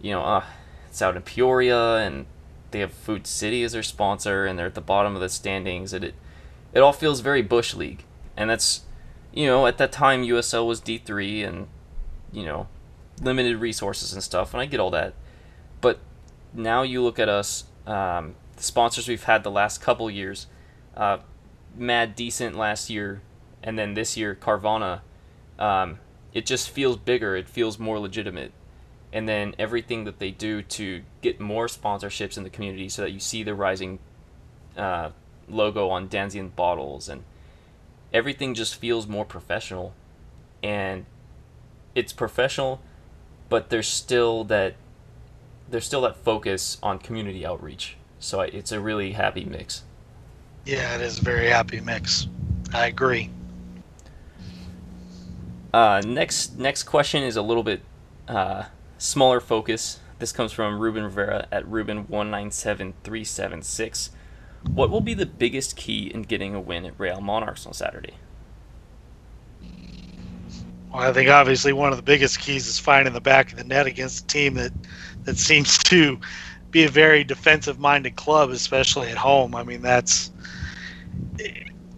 you know uh, it's out in Peoria, and they have Food City as their sponsor, and they're at the bottom of the standings, and it it all feels very bush league, and that's you know at that time USL was D three and you know, limited resources and stuff, and I get all that. But now you look at us, um, the sponsors we've had the last couple years, uh, Mad Decent last year, and then this year Carvana. Um, it just feels bigger. It feels more legitimate. And then everything that they do to get more sponsorships in the community, so that you see the rising uh, logo on Danzeisen bottles, and everything just feels more professional. And it's professional, but there's still that there's still that focus on community outreach. So it's a really happy mix. Yeah, it is a very happy mix. I agree. Uh, next next question is a little bit uh, smaller focus. This comes from Ruben Rivera at Ruben one nine seven three seven six. What will be the biggest key in getting a win at Real Monarchs on Saturday? Well, I think obviously one of the biggest keys is finding the back of the net against a team that that seems to be a very defensive-minded club, especially at home. I mean, that's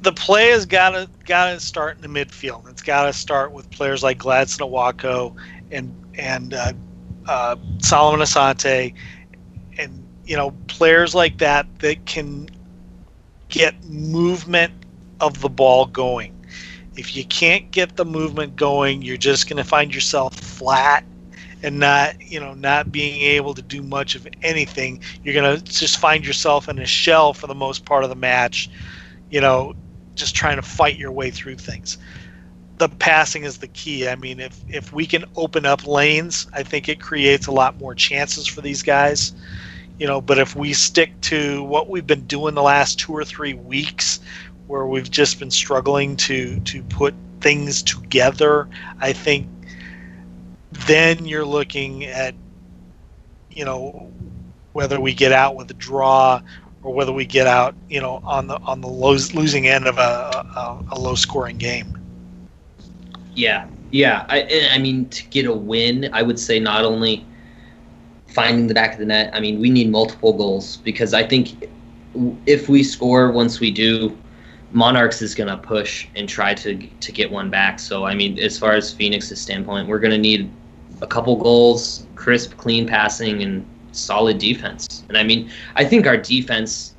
the play has got to got to start in the midfield. It's got to start with players like Gladson Awako and and uh, uh, Solomon Asante, and you know players like that that can get movement of the ball going if you can't get the movement going, you're just going to find yourself flat and not, you know, not being able to do much of anything. You're going to just find yourself in a shell for the most part of the match, you know, just trying to fight your way through things. The passing is the key. I mean, if if we can open up lanes, I think it creates a lot more chances for these guys. You know, but if we stick to what we've been doing the last two or three weeks, where we've just been struggling to to put things together, I think then you're looking at you know whether we get out with a draw or whether we get out you know on the on the losing end of a, a, a low scoring game. Yeah, yeah. I eh, I mean to get a win, I would say not only finding the back of the net. I mean we need multiple goals because I think if we score once we do Monarchs is going to push and try to to get one back. So I mean, as far as Phoenix's standpoint, we're going to need a couple goals, crisp, clean passing, and solid defense. And I mean, I think our defense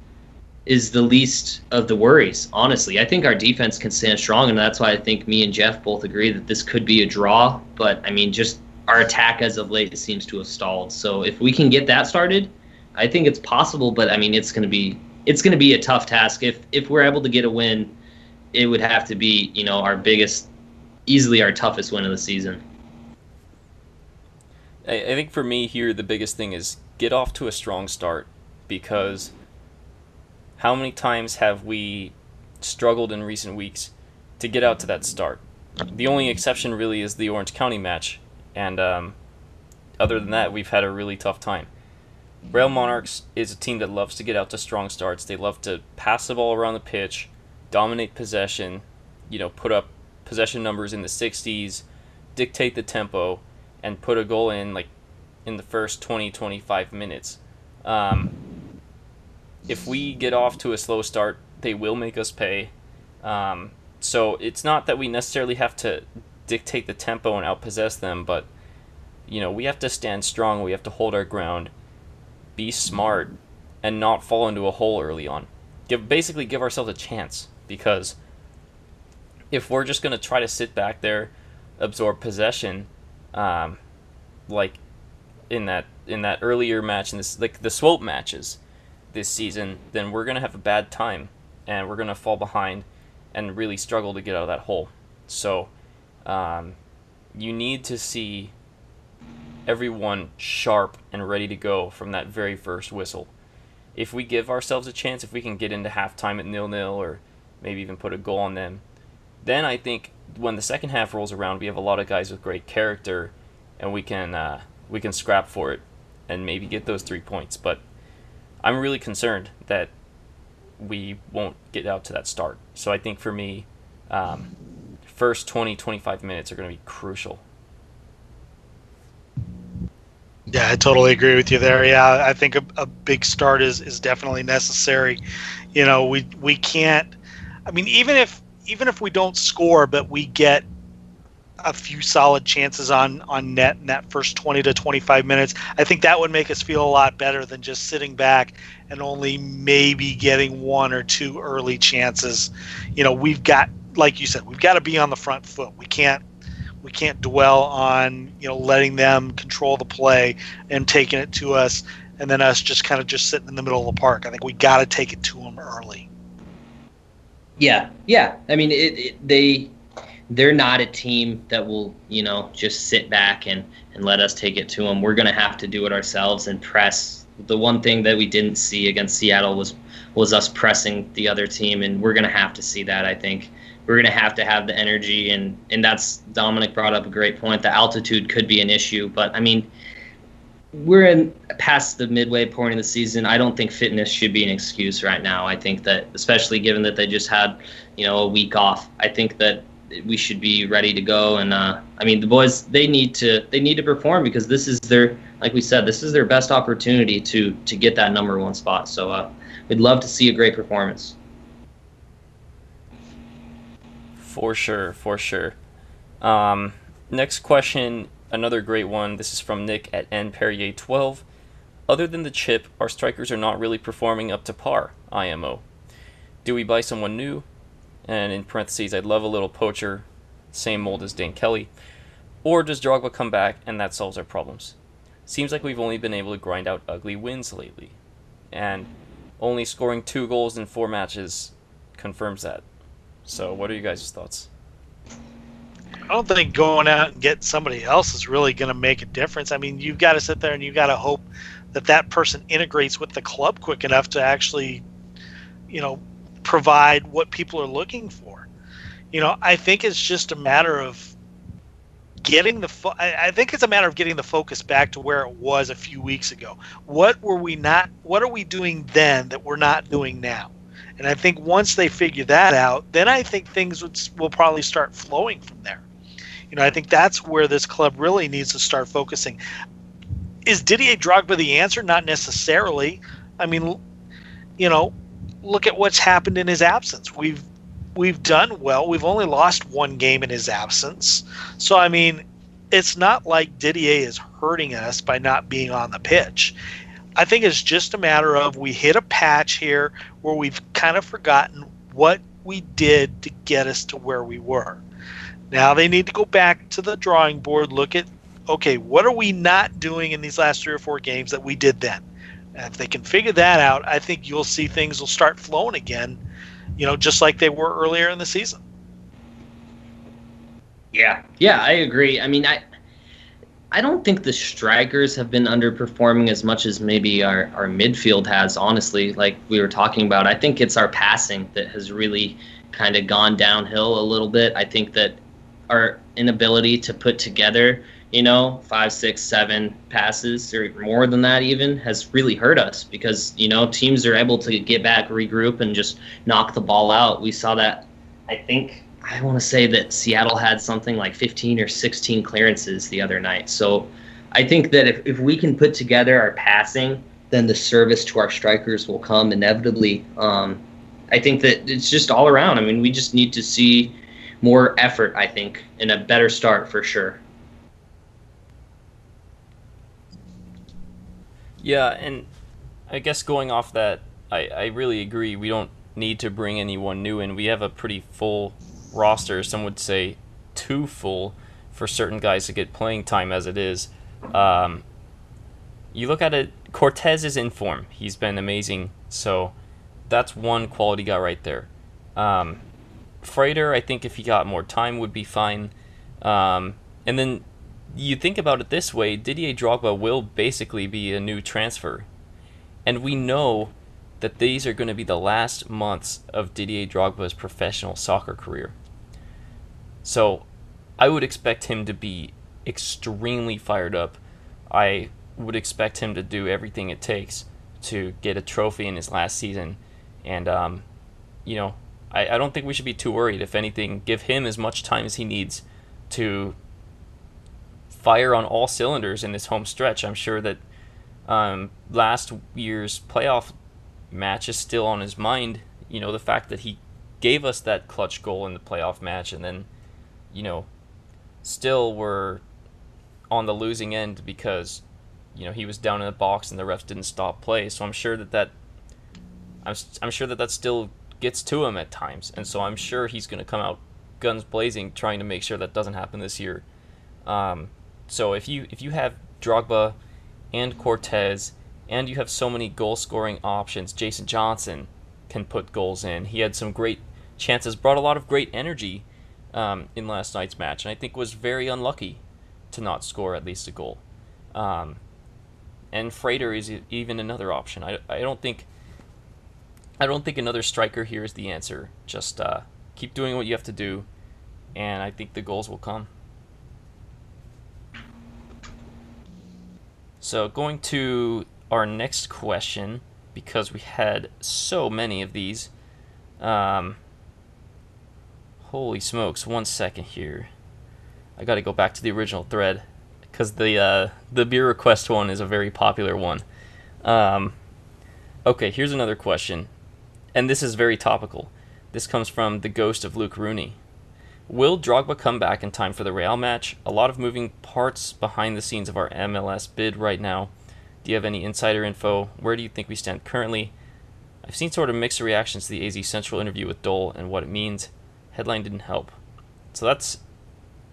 is the least of the worries. Honestly, I think our defense can stand strong, and that's why I think me and Jeff both agree that this could be a draw. But I mean, just our attack as of late seems to have stalled. So if we can get that started, I think it's possible. But I mean, it's going to be it's going to be a tough task. If if we're able to get a win, it would have to be you know our biggest, easily our toughest win of the season. I, I think for me here the biggest thing is get off to a strong start because how many times have we struggled in recent weeks to get out to that start? The only exception really is the Orange County match, and um, other than that, we've had a really tough time. Real Monarchs is a team that loves to get out to strong starts. They love to pass the ball around the pitch, dominate possession, you know, put up possession numbers in the 60s, dictate the tempo, and put a goal in like in the first 20 25 minutes. Um, if we get off to a slow start, they will make us pay. Um, so it's not that we necessarily have to dictate the tempo and outpossess them, but you know, we have to stand strong. We have to hold our ground, be smart, and not fall into a hole early on. Give basically give ourselves a chance because if we're just gonna try to sit back there, absorb possession, um, like in that in that earlier match in this like the swope matches this season, then we're gonna have a bad time and we're gonna fall behind and really struggle to get out of that hole. So um, you need to see everyone sharp and ready to go from that very first whistle. If we give ourselves a chance, if we can get into halftime at nil nil or maybe even put a goal on them, then I think when the second half rolls around, we have a lot of guys with great character, and we can uh, we can scrap for it and maybe get those three points. But I'm really concerned that we won't get out to that start. So I think for me, um, first 20, 25 minutes are going to be crucial. Yeah, I totally agree with you there. Yeah, I think a, a big start is, is definitely necessary. You know, we we can't. I mean, even if even if we don't score, but we get a few solid chances on on net in that first 20 to 25 minutes. I think that would make us feel a lot better than just sitting back and only maybe getting one or two early chances. You know we've got like you said we've got to be on the front foot. We can't we can't dwell on you know letting them control the play and taking it to us and then us just kind of just sitting in the middle of the park. I think we got to take it to them early. Yeah yeah. I mean it, it, they they're not a team that will, you know, just sit back and, and let us take it to them. We're going to have to do it ourselves and press. The one thing that we didn't see against Seattle was was us pressing the other team, and we're going to have to see that. I think we're going to have to have the energy, and and that's Dominic brought up a great point. The altitude could be an issue, but I mean, we're in past the midway point of the season. I don't think fitness should be an excuse right now. I think that, especially given that they just had, you know, a week off, I think that we should be ready to go. And uh, I mean, the boys they need to they need to perform because this is their like we said this is their best opportunity to to get that number one spot. So uh, we'd love to see a great performance. For sure, for sure. Um, next question, another great one. This is from Nick at N Perrier twelve. Other than the chip, our strikers are not really performing up to par. IMO. Do we buy someone new? And in parentheses, I'd love a little poacher, same mold as Dan Kelly. Or does Drogba come back and that solves our problems? Seems like we've only been able to grind out ugly wins lately. And only scoring two goals in four matches confirms that. So, what are you guys' thoughts? I don't think going out and getting somebody else is really going to make a difference. I mean, you've got to sit there and you've got to hope that that person integrates with the club quick enough to actually, you know, provide what people are looking for. You know, I think it's just a matter of getting the fo- I, think it's a matter of getting the focus back to where it was a few weeks ago. What were we not what are we doing then that we're not doing now? And I think once they figure that out, then I think things would, will probably start flowing from there. You know, I think that's where this club really needs to start focusing. Is Didier Drogba the answer? Not necessarily. I mean, you know, look at what's happened in his absence. We've we've done well. We've only lost one game in his absence. So I mean, it's not like Didier is hurting us by not being on the pitch. I think it's just a matter of we hit a patch here where we've kind of forgotten what we did to get us to where we were. Now they need to go back to the drawing board, look at okay, what are we not doing in these last three or four games that we did then? And if they can figure that out, I think you'll see things will start flowing again, you know, just like they were earlier in the season. Yeah, yeah, I agree. I mean, I I don't think the strikers have been underperforming as much as maybe our, our midfield has, honestly, like we were talking about. I think it's our passing that has really kind of gone downhill a little bit. I think that our inability to put together you know, five, six, seven passes or more than that even has really hurt us because, you know, teams are able to get back, regroup, and just knock the ball out. We saw that, I think, I want to say that Seattle had something like 15 or 16 clearances the other night. So I think that if, if we can put together our passing, then the service to our strikers will come inevitably. Um, I think that it's just all around. I mean, we just need to see more effort, I think, and a better start for sure. Yeah, and I guess going off that, I, I really agree. We don't need to bring anyone new in. We have a pretty full roster. Some would say too full for certain guys to get playing time as it is. Um, you look at it, Cortez is in form. He's been amazing. So that's one quality guy right there. Um, Frater, I think if he got more time, would be fine. Um, and then you think about it this way Didier Drogba will basically be a new transfer. And we know that these are going to be the last months of Didier Drogba's professional soccer career. So I would expect him to be extremely fired up. I would expect him to do everything it takes to get a trophy in his last season. And, um, you know, I, I don't think we should be too worried. If anything, give him as much time as he needs to fire on all cylinders in this home stretch. I'm sure that um, last year's playoff match is still on his mind. You know, the fact that he gave us that clutch goal in the playoff match and then, you know, still were on the losing end because, you know, he was down in the box and the refs didn't stop play. So I'm sure that that, I'm, I'm sure that that still gets to him at times. And so I'm sure he's going to come out guns blazing trying to make sure that doesn't happen this year. Um, so if you if you have Drogba and Cortez and you have so many goal scoring options, Jason Johnson can put goals in. He had some great chances, brought a lot of great energy um, in last night's match, and I think was very unlucky to not score at least a goal. Um, and Frater is even another option. I, I don't think I don't think another striker here is the answer. Just uh, keep doing what you have to do, and I think the goals will come. So going to our next question, because we had so many of these. Um, holy smokes! One second here. I got to go back to the original thread because the uh, the beer request one is a very popular one. Um, okay, here's another question and this is very topical. This comes from the ghost of Luke Rooney. Will Drogba come back in time for the Real match? A lot of moving parts behind the scenes of our MLS bid right now. Do you have any insider info? Where do you think we stand currently? I've seen sort of mixed reactions to the AZ Central interview with Dole and what it means. Headline didn't help. So that's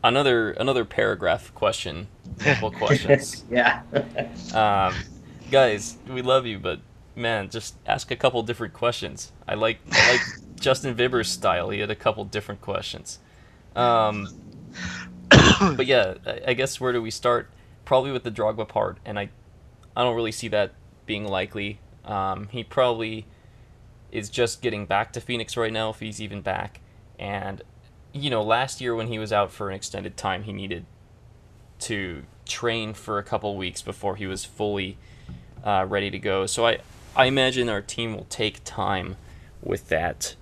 another another paragraph question. Multiple questions. yeah. um, guys, we love you, but man, just ask a couple different questions. I like I like Justin Bieber's style. He had a couple different questions. Um, but yeah, I guess where do we start? Probably with the Drogba part, and I, I don't really see that being likely. Um, he probably is just getting back to Phoenix right now, if he's even back. And you know, last year when he was out for an extended time, he needed to train for a couple weeks before he was fully uh, ready to go. So I, I imagine our team will take time with that.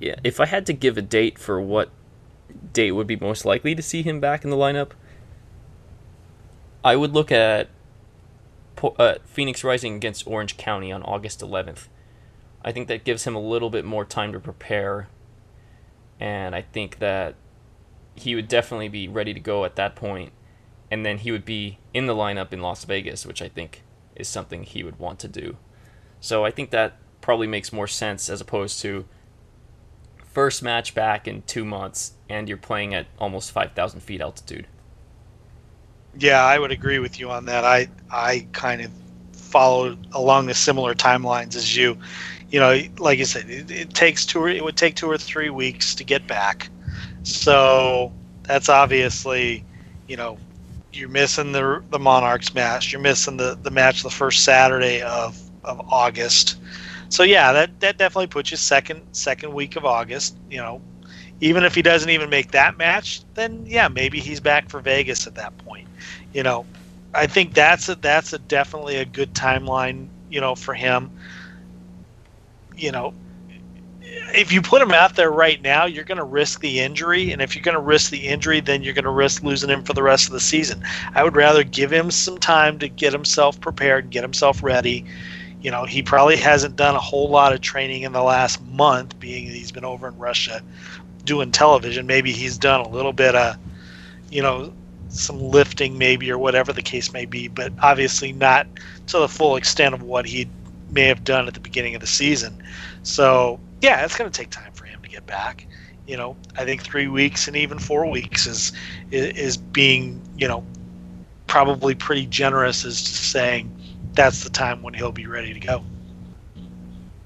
Yeah, if I had to give a date for what date would be most likely to see him back in the lineup, I would look at uh, Phoenix Rising against Orange County on August 11th. I think that gives him a little bit more time to prepare, and I think that he would definitely be ready to go at that point, and then he would be in the lineup in Las Vegas, which I think is something he would want to do. So I think that probably makes more sense as opposed to first match back in two months and you're playing at almost 5,000 feet altitude. Yeah, I would agree with you on that. I I kind of followed along the similar timelines as you. You know, like you said, it, it takes two. Or, it would take two or three weeks to get back. So that's obviously, you know, you're missing the the Monarchs match. You're missing the the match the first Saturday of of August. So yeah, that that definitely puts you second second week of August. You know, even if he doesn't even make that match, then yeah, maybe he's back for Vegas at that point. You know, I think that's a that's a definitely a good timeline. You know, for him. You know, if you put him out there right now, you're going to risk the injury, and if you're going to risk the injury, then you're going to risk losing him for the rest of the season. I would rather give him some time to get himself prepared, get himself ready you know, he probably hasn't done a whole lot of training in the last month, being he's been over in Russia doing television. Maybe he's done a little bit of, you know, some lifting maybe or whatever the case may be, but obviously not to the full extent of what he may have done at the beginning of the season. So yeah, it's going to take time for him to get back. You know, I think three weeks and even four weeks is is being you know probably pretty generous as to saying that's the time when he'll be ready to go.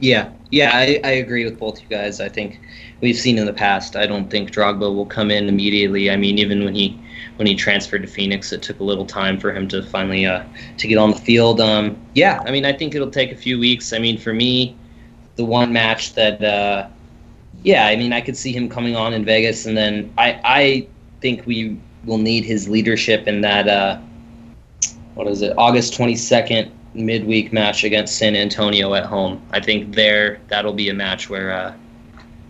Yeah, yeah, I, I agree with both you guys. I think we've seen in the past. I don't think Drogba will come in immediately. I mean, even when he when he transferred to Phoenix, it took a little time for him to finally uh, to get on the field. Um, yeah, I mean, I think it'll take a few weeks. I mean, for me, the one match that, uh, yeah, I mean, I could see him coming on in Vegas, and then I I think we will need his leadership in that. Uh, what is it? August twenty second midweek match against San Antonio at home. I think there that'll be a match where uh,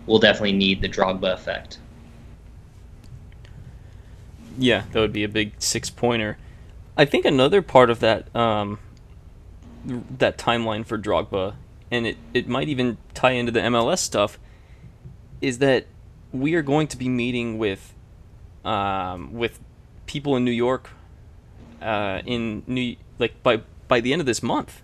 we'll definitely need the Drogba effect. Yeah, that would be a big six pointer. I think another part of that um, that timeline for Drogba, and it, it might even tie into the MLS stuff, is that we are going to be meeting with um, with people in New York uh, in New like by by the end of this month,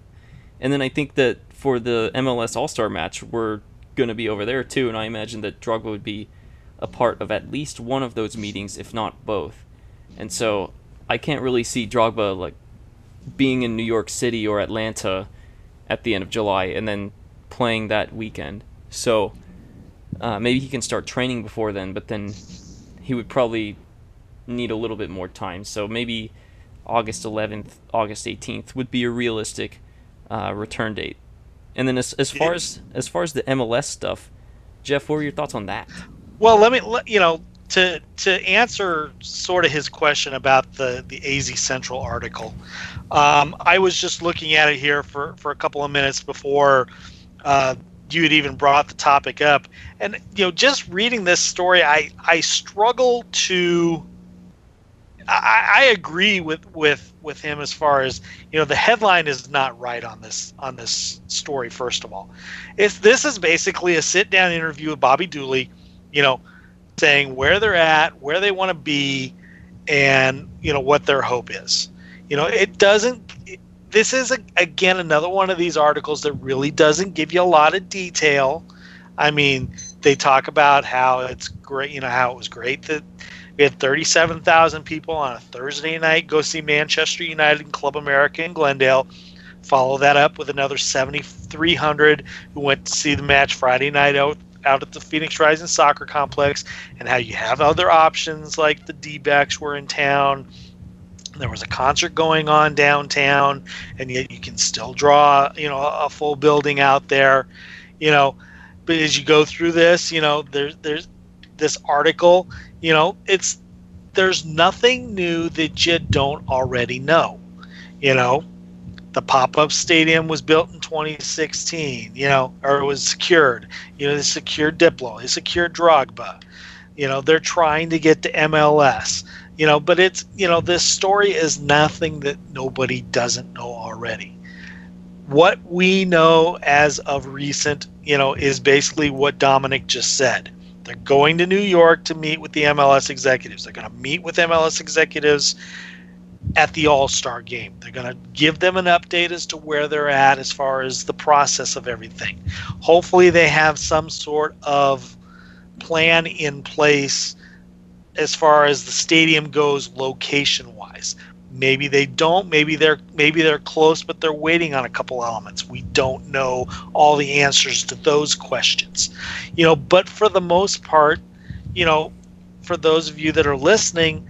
and then I think that for the MLS All Star match, we're going to be over there too, and I imagine that Drogba would be a part of at least one of those meetings, if not both. And so I can't really see Drogba like being in New York City or Atlanta at the end of July and then playing that weekend. So uh, maybe he can start training before then, but then he would probably need a little bit more time. So maybe August 11th, August 18th would be a realistic uh, return date. And then as, as far as as far as the MLS stuff, Jeff, what were your thoughts on that? Well, let me let you know to to answer sort of his question about the the AZ Central article. Um, I was just looking at it here for for a couple of minutes before uh, you had even brought the topic up, and you know, just reading this story, I I struggle to. I, I agree with with with him as far as you know the headline is not right on this on this story. First of all, if this is basically a sit down interview with Bobby Dulle, you know saying where they're at, where they want to be, and you know what their hope is. You know, it doesn't. this is a, again another one of these articles that really doesn't give you a lot of detail. I mean, they talk about how it's great. You know how it was great that we had 37,000 people on a Thursday night go see Manchester United and Club America in Glendale. Follow that up with another 7,300 who went to see the match Friday night out out at the Phoenix Rising Soccer Complex, and how you have other options like the D backs were in town. There was a concert going on downtown, and yet you can still draw, you know, a full building out there, you know. But as you go through this, you know, there's there's this article, you know, it's there's nothing new that you don't already know, you know the pop-up stadium was built in 2016 you know or it was secured. You know they secured diplo they secured drogba. You know they're trying to get to mls you know but it's you know this story is nothing that nobody doesn't know already. What we know as of recent you know is basically what dominic just said they're going to new york to meet with the mls executives they're going to meet with mls executives at the All Star game. They're going to give them an update as to where they're at as far as the process of everything. Hopefully, they have some sort of plan in place as far as the stadium goes location wise. Maybe they don't. Maybe they're maybe they're close, but they're waiting on a couple elements. We don't know all the answers to those questions, you know. But for the most part, you know, for those of you that are listening,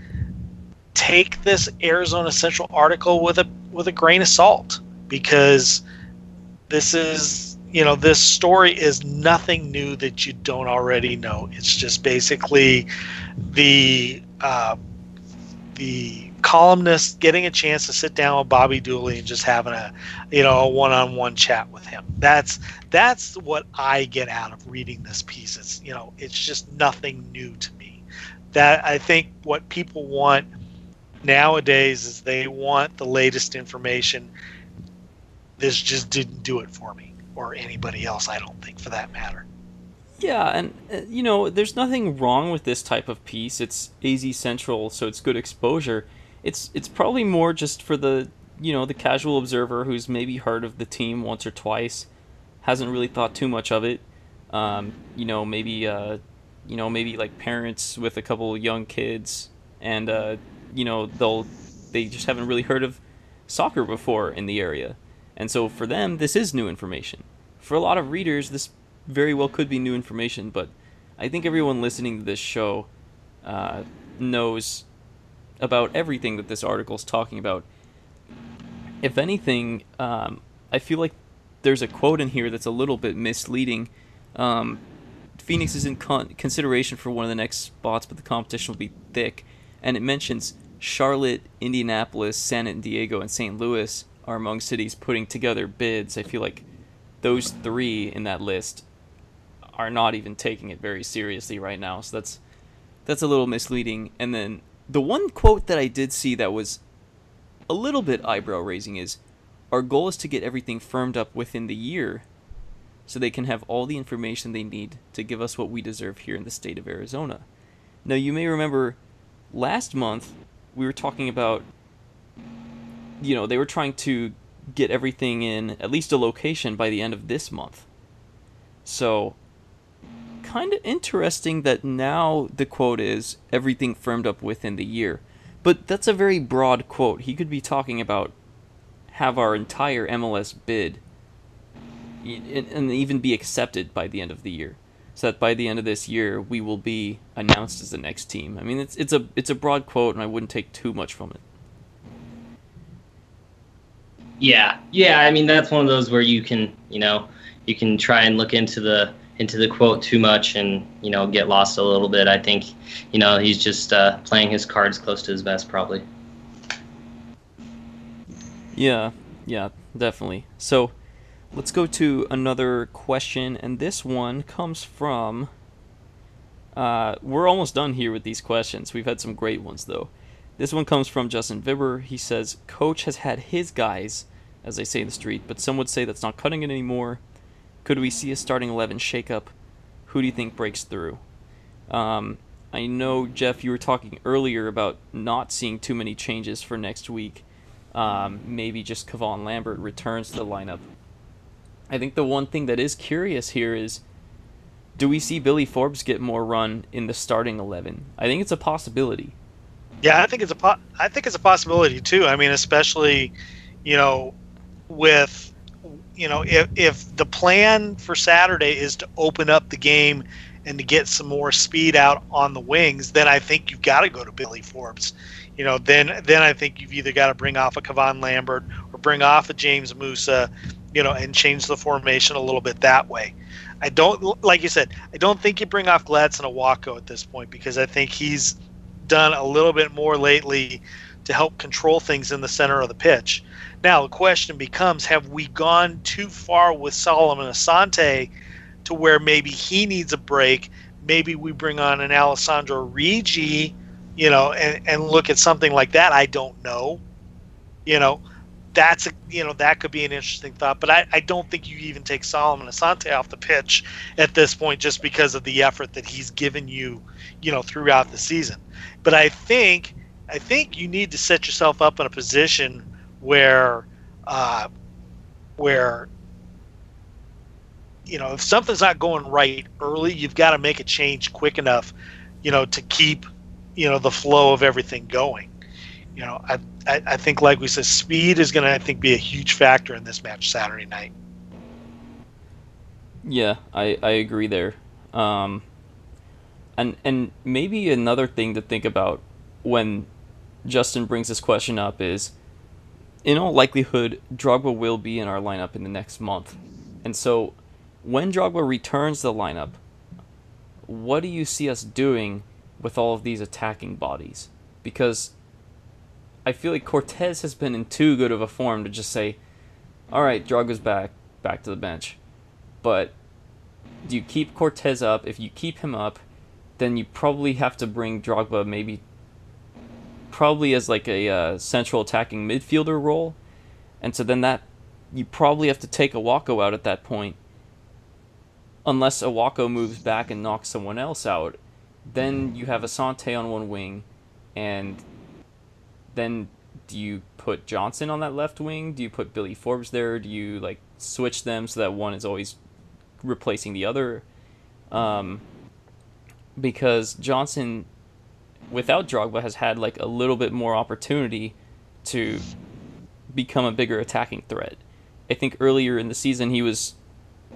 take this Arizona Central article with a with a grain of salt because this is you know this story is nothing new that you don't already know. It's just basically the uh, the columnist getting a chance to sit down with Bobby Dulle and just having a you know one-on-one chat with him. That's that's what I get out of reading this piece. It's you know it's just nothing new to me. That I think what people want nowadays is they want the latest information. This just didn't do it for me or anybody else, I don't think, for that matter. Yeah, and uh, you know, there's nothing wrong with this type of piece. It's AZ Central, so it's good exposure. It's it's probably more just for the you know the casual observer who's maybe heard of the team once or twice, hasn't really thought too much of it. Um, you know, maybe uh, you know maybe like parents with a couple young kids, and uh, you know they'll they just haven't really heard of soccer before in the area, and so for them this is new information. For a lot of readers, this very well could be new information, but I think everyone listening to this show uh, knows about everything that this article is talking about. If anything, um, I feel like there's a quote in here that's a little bit misleading. Um, Phoenix is in con- consideration for one of the next spots, but the competition will be thick. And it mentions Charlotte, Indianapolis, San Diego, and St. Louis are among cities putting together bids. I feel like those three in that list are not even taking it very seriously right now. So that's that's a little misleading. And then the one quote that I did see that was a little bit eyebrow raising is our goal is to get everything firmed up within the year so they can have all the information they need to give us what we deserve here in the state of Arizona. Now, you may remember last month we were talking about, you know, they were trying to get everything in at least a location by the end of this month. So kind of interesting that now the quote is everything firmed up within the year. But that's a very broad quote. He could be talking about have our entire MLS bid and even be accepted by the end of the year. So that by the end of this year we will be announced as the next team. I mean it's it's a it's a broad quote and I wouldn't take too much from it. Yeah. Yeah, I mean that's one of those where you can, you know, you can try and look into the into the quote too much and you know get lost a little bit. I think you know he's just uh, playing his cards close to his vest probably. Yeah, yeah, definitely. So let's go to another question, and this one comes from. Uh, we're almost done here with these questions. We've had some great ones though. This one comes from Justin Vibber. He says, "Coach has had his guys, as they say in the street, but some would say that's not cutting it anymore." Could we see a starting 11 shakeup? Who do you think breaks through? Um, I know, Jeff, you were talking earlier about not seeing too many changes for next week. Um, maybe just Kevon Lambert returns to the lineup. I think the one thing that is curious here is do we see Billy Forbes get more run in the starting 11? I think it's a possibility. Yeah, I think it's a po- I think it's a possibility too. I mean, especially, you know, with you know, if if the plan for Saturday is to open up the game and to get some more speed out on the wings, then I think you've got to go to Billy Forbes. You know, then then I think you've either got to bring off a Kevon Lambert or bring off a James Musa, you know, and change the formation a little bit that way. I don't like you said, I don't think you bring off Gladson Awako at this point because I think he's done a little bit more lately to help control things in the center of the pitch. Now the question becomes: Have we gone too far with Solomon Asante to where maybe he needs a break? Maybe we bring on an Alessandro Riggi, you know, and, and look at something like that. I don't know. You know, that's a you know that could be an interesting thought. But I, I don't think you even take Solomon Asante off the pitch at this point just because of the effort that he's given you, you know, throughout the season. But I think I think you need to set yourself up in a position where uh, where you know if something's not going right early you've got to make a change quick enough you know to keep you know the flow of everything going. You know i i, I think like we said speed is going to i think be a huge factor in this match saturday night. Yeah i i agree there. Um and and maybe another thing to think about when justin brings this question up is in all likelihood, Drogba will be in our lineup in the next month. And so, when Drogba returns the lineup, what do you see us doing with all of these attacking bodies? Because I feel like Cortez has been in too good of a form to just say, all right, Drogba's back, back to the bench. But do you keep Cortez up? If you keep him up, then you probably have to bring Drogba maybe probably as like a uh, central attacking midfielder role, and so then that you probably have to take Awako out at that point. unless Awako moves back and knocks someone else out, then you have Asante on one wing, and then do you put Johnson on that left wing? Do you put Billy Forbes there? Do you like switch them so that one is always replacing the other? Um, because Johnson, without Drogba, has had like a little bit more opportunity to become a bigger attacking threat. I think earlier in the season he was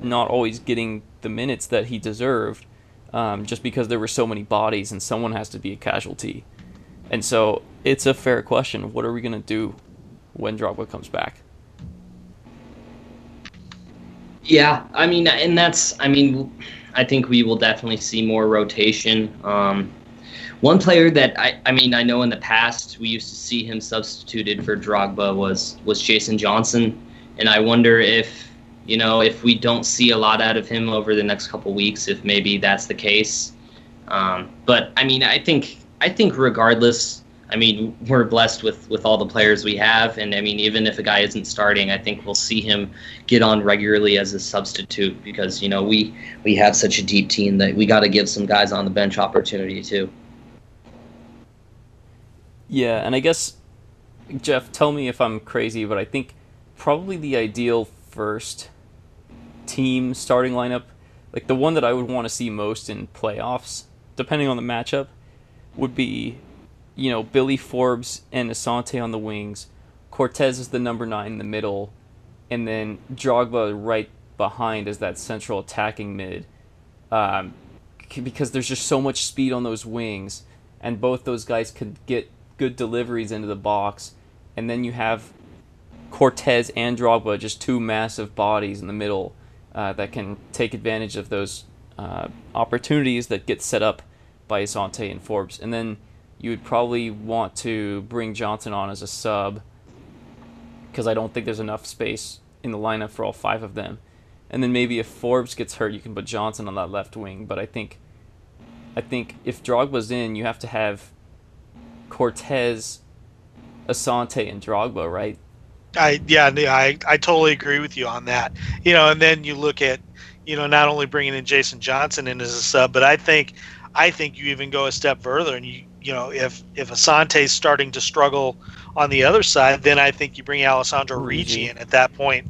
not always getting the minutes that he deserved, um, just because there were so many bodies and someone has to be a casualty. And so it's a fair question. What are we gonna do when Drogba comes back? Yeah, I mean, and that's, I mean, I think we will definitely see more rotation. Um, one player that I, I mean, I know in the past we used to see him substituted for Drogba was was Jason Johnson, and I wonder if you know if we don't see a lot out of him over the next couple weeks, if maybe that's the case. Um, but I mean, I think I think regardless, I mean, we're blessed with with all the players we have, and I mean, even if a guy isn't starting, I think we'll see him get on regularly as a substitute because you know we we have such a deep team that we got to give some guys on the bench opportunity too. Yeah, and I guess Jeff, tell me if I'm crazy, but I think probably the ideal first team starting lineup, like the one that I would want to see most in playoffs, depending on the matchup, would be you know, Billy Forbes and Asante on the wings. Cortez is the number nine in the middle, and then Drogba right behind as that central attacking mid. Um, because there's just so much speed on those wings, and both those guys could get good deliveries into the box, and then you have Cortez and Drogba, just two massive bodies in the middle uh, that can take advantage of those uh, opportunities that get set up by Asante and Forbes, and then you would probably want to bring Johnson on as a sub because I don't think there's enough space in the lineup for all five of them. And then maybe if Forbes gets hurt, you can put Johnson on that left wing. But I think, I think if Drogba's in, you have to have Cortez, Asante, and Drogba, right? I yeah, I I totally agree with you on that. You know, and then you look at, you know, not only bringing in Jason Johnson in as a sub, but I think, I think you even go a step further and you you know, if if Asante's starting to struggle on the other side, then I think you bring Alessandro Riggi in at that point.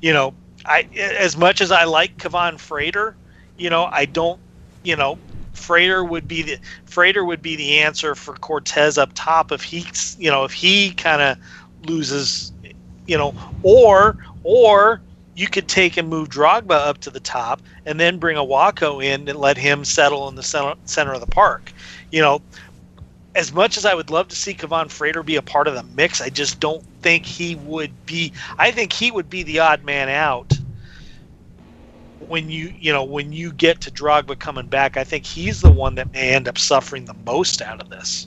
You know, I as much as I like Kevaughn Frater, you know, I don't, you know, Frater would be the Frater would be the answer for Cortez up top if he, you know, if he kind of loses, you know, or or you could take and move Drogba up to the top and then bring Awako in and let him settle in the center, center of the park. You know, as much as I would love to see Kevaughn Frater be a part of the mix, I just don't think he would be. I think he would be the odd man out when you you know when you get to Drogba coming back. I think he's the one that may end up suffering the most out of this.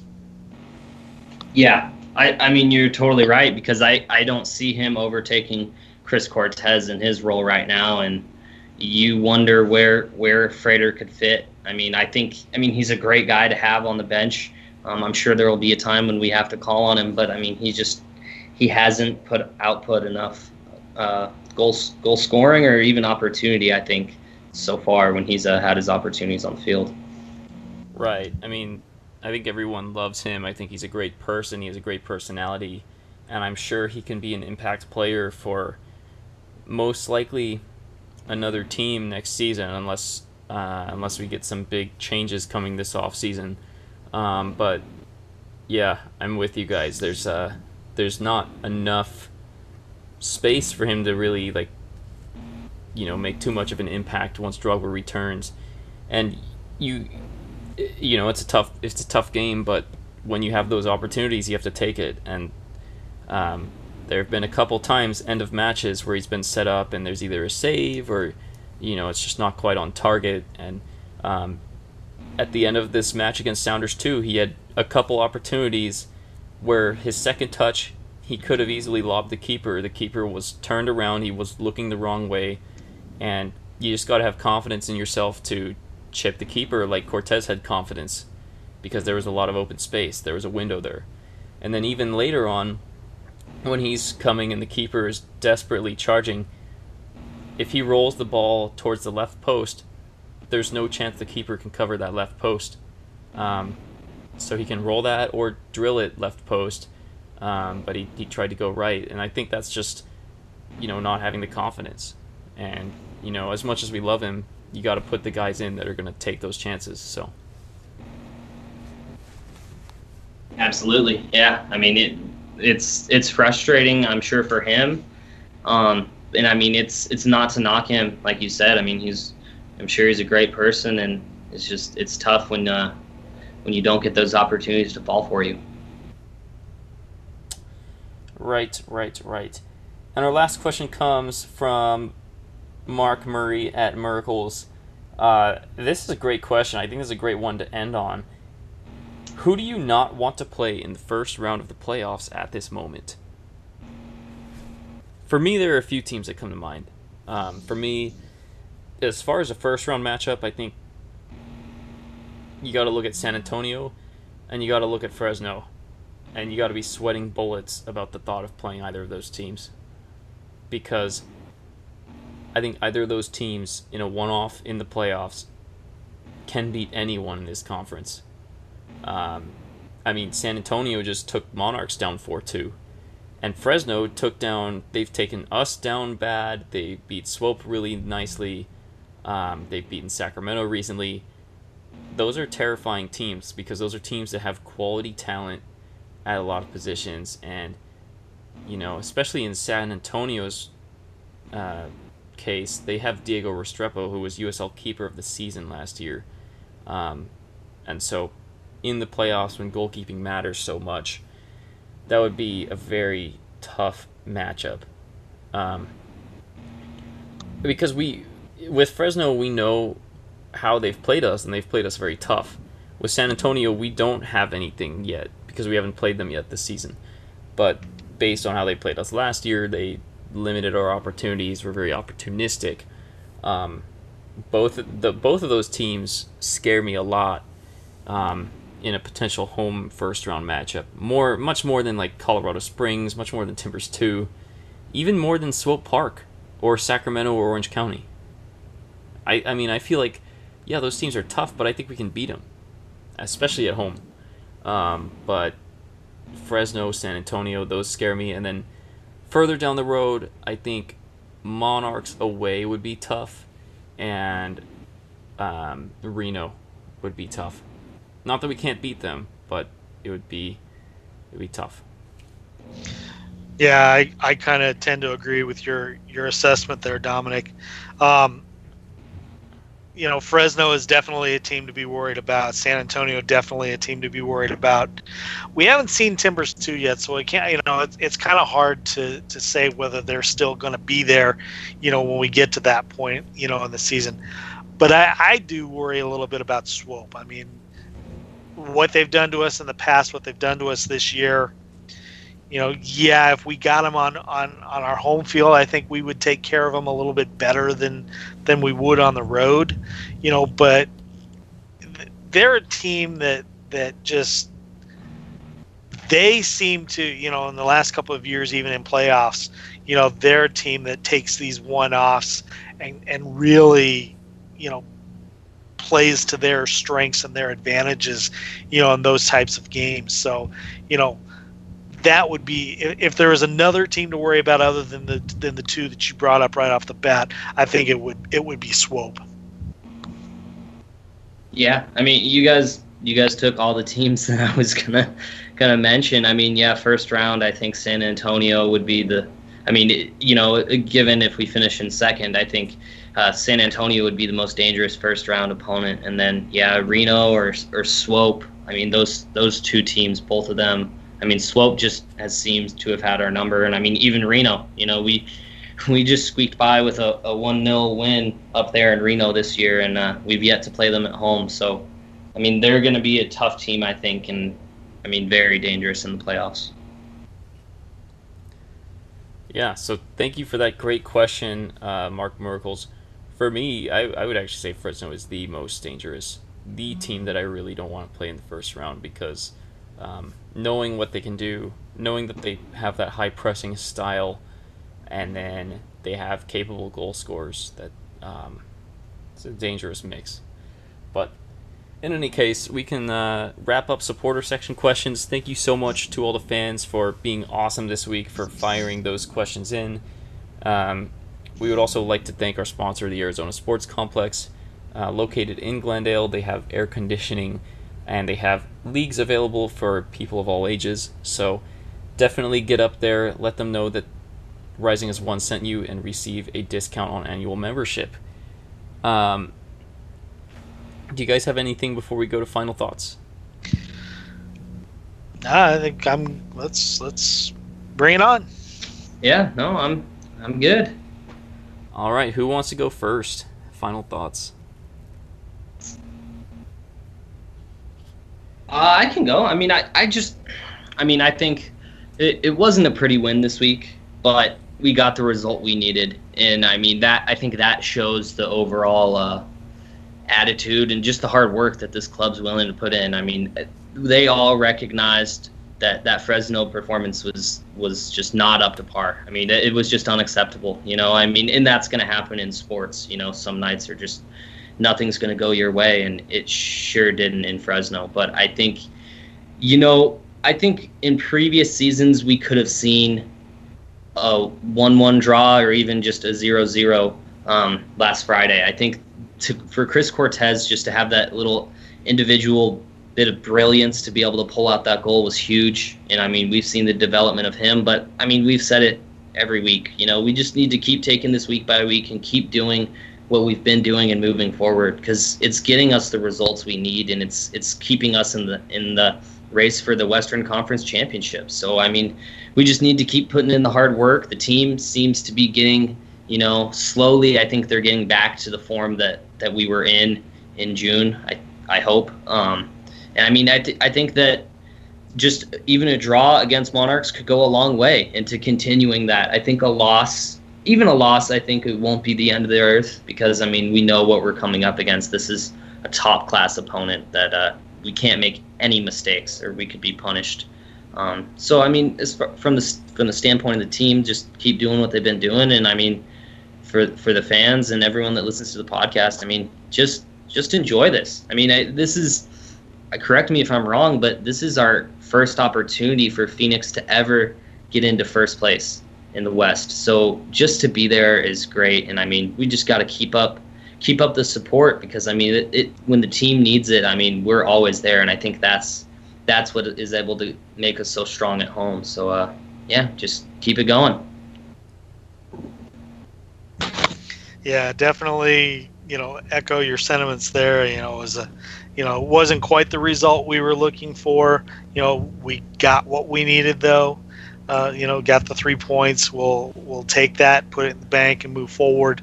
Yeah, I I mean you're totally right because I I don't see him overtaking Chris Cortez in his role right now, and you wonder where where Frater could fit. I mean, I think I mean he's a great guy to have on the bench um, I'm sure there will be a time when we have to call on him, but I mean, he just he hasn't put output enough uh, goal goal scoring or even opportunity. I think so far when he's uh, had his opportunities on the field. Right. I mean, I think everyone loves him. I think he's a great person. He has a great personality, and I'm sure he can be an impact player for most likely another team next season, unless uh, unless we get some big changes coming this off season. Um, but yeah, I'm with you guys. There's uh, there's not enough space for him to really like, you know, make too much of an impact once Drogba returns, and you, you know, it's a tough it's a tough game, but when you have those opportunities, you have to take it. And um, there have been a couple times end of matches where he's been set up and there's either a save or, you know, it's just not quite on target. And um, at the end of this match against Sounders 2, he had a couple opportunities where his second touch, he could have easily lobbed the keeper. The keeper was turned around, he was looking the wrong way, and you just got to have confidence in yourself to chip the keeper like Cortez had confidence because there was a lot of open space. There was a window there. And then even later on, when he's coming and the keeper is desperately charging, if he rolls the ball towards the left post, there's no chance the keeper can cover that left post. Um, so he can roll that or drill it left post. Um, but he, he tried to go right. And I think that's just, you know, not having the confidence. And, you know, as much as we love him, you got to put the guys in that are going to take those chances. So. Absolutely, yeah. I mean, it it's it's frustrating, I'm sure, for him. Um, and I mean, it's it's not to knock him, like you said. I mean, he's I'm sure he's a great person, and it's just it's tough when uh, when you don't get those opportunities to fall for you. Right, right, right. And our last question comes from Mark Murray at Miracles. Uh, this is a great question. I think this is a great one to end on. Who do you not want to play in the first round of the playoffs at this moment? For me, there are a few teams that come to mind. Um, for me, as far as a first round matchup, I think you got to look at San Antonio and you got to look at Fresno. And you got to be sweating bullets about the thought of playing either of those teams. Because I think either of those teams in a one off in the playoffs can beat anyone in this conference. Um, I mean, San Antonio just took Monarchs down 4 2. And Fresno took down, they've taken us down bad. They beat Swope really nicely. Um, they've beaten Sacramento recently. Those are terrifying teams because those are teams that have quality talent at a lot of positions. And, you know, especially in San Antonio's uh, case, they have Diego Restrepo, who was USL Keeper of the Season last year. Um, and so in the playoffs when goalkeeping matters so much, that would be a very tough matchup. Um, because we, with Fresno, we know how they've played us, and they've played us very tough. With San Antonio, we don't have anything yet because we haven't played them yet this season. But based on how they played us last year, they limited our opportunities. We're very opportunistic. Um, both the both of those teams scare me a lot. Um, in a potential home first round matchup. More, much more than like Colorado Springs, much more than Timbers Two, even more than Swope Park or Sacramento or Orange County. I, I mean, I feel like, yeah, those teams are tough, but I think we can beat them, especially at home. Um, but Fresno, San Antonio, those scare me. And then further down the road, I think Monarchs away would be tough, and um, Reno would be tough. Not that we can't beat them, but it would be it would be tough. Yeah, I, I kind of tend to agree with your your assessment there, Dominic. Um, you know, Fresno is definitely a team to be worried about. San Antonio definitely a team to be worried about. We haven't seen Timbers two yet, so we can't. You know, it's, it's kind of hard to to say whether they're still going to be there. You know, when we get to that point, you know, in the season. But I, I do worry a little bit about Swope. I mean, what they've done to us in the past, what they've done to us this year. You know, yeah, if we got them on, on, on our home field, I think we would take care of them a little bit better than than we would on the road. You know, but they're a team that that just they seem to, you know, in the last couple of years, even in playoffs, you know, they're a team that takes these one-offs and and really, you know, plays to their strengths and their advantages, you know, in those types of games. So, you know, that would be if there was another team to worry about other than the than the two that you brought up right off the bat. I think it would it would be Swope. Yeah, I mean, you guys you guys took all the teams that I was gonna gonna mention. I mean, yeah, first round, I think San Antonio would be the. I mean, you know, given if we finish in second, I think uh, San Antonio would be the most dangerous first round opponent, and then yeah, Reno or or Swope. I mean, those those two teams, both of them. I mean, Swope just has seems to have had our number, and I mean, even Reno. You know, we we just squeaked by with a, a one 0 win up there in Reno this year, and uh, we've yet to play them at home. So, I mean, they're going to be a tough team, I think, and I mean, very dangerous in the playoffs. Yeah, so thank you for that great question, uh, Mark Miracles for me, I, I would actually say Fresno is the most dangerous, the team that I really don't want to play in the first round because um, knowing what they can do, knowing that they have that high pressing style, and then they have capable goal scorers that, um, it's a dangerous mix. But in any case, we can uh, wrap up supporter section questions. Thank you so much to all the fans for being awesome this week for firing those questions in. Um, we would also like to thank our sponsor, the Arizona Sports Complex, uh, located in Glendale. They have air conditioning and they have leagues available for people of all ages. So definitely get up there, let them know that Rising as One sent you, and receive a discount on annual membership. Um, do you guys have anything before we go to final thoughts? Nah, I think I'm. Let's let's bring it on. Yeah, no, I'm I'm good. All right, who wants to go first? Final thoughts. Uh, I can go. I mean, I, I just, I mean, I think it, it wasn't a pretty win this week, but we got the result we needed, and I mean that I think that shows the overall uh, attitude and just the hard work that this club's willing to put in. I mean, they all recognized that that Fresno performance was was just not up to par. I mean, it was just unacceptable. You know, I mean, and that's going to happen in sports. You know, some nights are just nothing's going to go your way, and it sure didn't in Fresno. But I think, you know, I think in previous seasons we could have seen a one-one draw or even just a zero-zero um, last Friday. I think to, for Chris Cortez just to have that little individual bit of brilliance to be able to pull out that goal was huge. And I mean, we've seen the development of him, but I mean, we've said it every week. You know, we just need to keep taking this week by week and keep doing what we've been doing and moving forward because it's getting us the results we need and it's it's keeping us in the in the race for the Western Conference Championship. So I mean, we just need to keep putting in the hard work. The team seems to be getting, you know, slowly. I think they're getting back to the form that that we were in in June. I I hope. Um, and I mean, I th- I think that just even a draw against Monarchs could go a long way into continuing that. I think a loss, even a loss, I think it won't be the end of the earth because I mean we know what we're coming up against. This is a top class opponent that uh, we can't make any mistakes or we could be punished. Um, so I mean, from the from the standpoint of the team, just keep doing what they've been doing, and I mean, for for the fans and everyone that listens to the podcast, I mean, just just enjoy this. I mean, I, this is correct me if I'm wrong, but this is our first opportunity for Phoenix to ever get into first place in the West. So just to be there is great, and I mean, we just got to keep up keep up the support because I mean, it, it when the team needs it, I mean, we're always there, and I think that's that's what is able to make us so strong at home. So uh, yeah, just keep it going. Yeah, definitely. You know, echo your sentiments there. You know, it was a, you know, it wasn't quite the result we were looking for. You know, we got what we needed though. Uh, you know, got the three points. We'll we'll take that, put it in the bank, and move forward.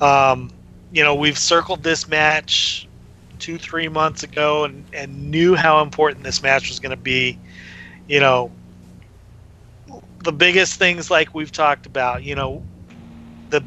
Um, you know, we've circled this match two, three months ago and, and knew how important this match was going to be. You know, the biggest things like we've talked about, you know, the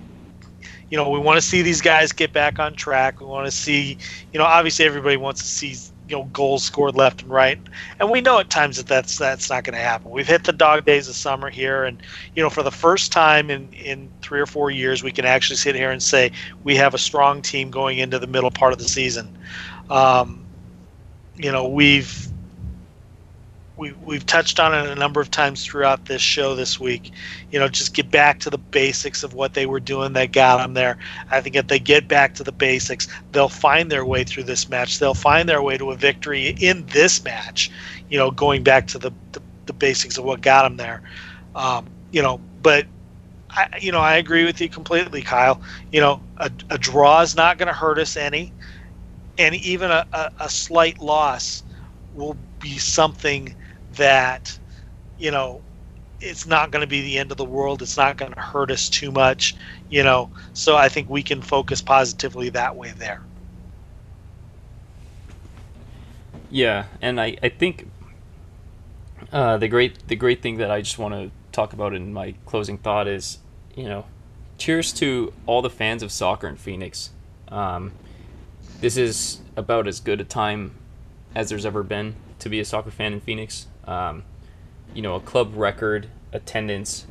you know, we want to see these guys get back on track. We want to see, you know, obviously everybody wants to see you know goals scored left and right. And we know at times that that's that's not going to happen. We've hit the dog days of summer here and you know for the first time in in three or four years we can actually sit here and say we have a strong team going into the middle part of the season. Um, you know we've we, we've touched on it a number of times throughout this show this week. You know, just get back to the basics of what they were doing that got them there. I think if they get back to the basics, they'll find their way through this match. They'll find their way to a victory in this match. You know, going back to the the, the basics of what got them there. Um, you know, but I, you know, I agree with you completely, Kyle. You know, a, a draw is not going to hurt us any, and even a, a, a slight loss will be something that you know it's not going to be the end of the world. It's not going to hurt us too much you know. So i think we can focus positively that way there. Yeah and i i think uh, the great the great thing that i just want to talk about in my closing thought is you know cheers to all the fans of soccer in phoenix. Um, this is about as good a time as there's ever been to be a soccer fan in phoenix um, you know, a club record attendance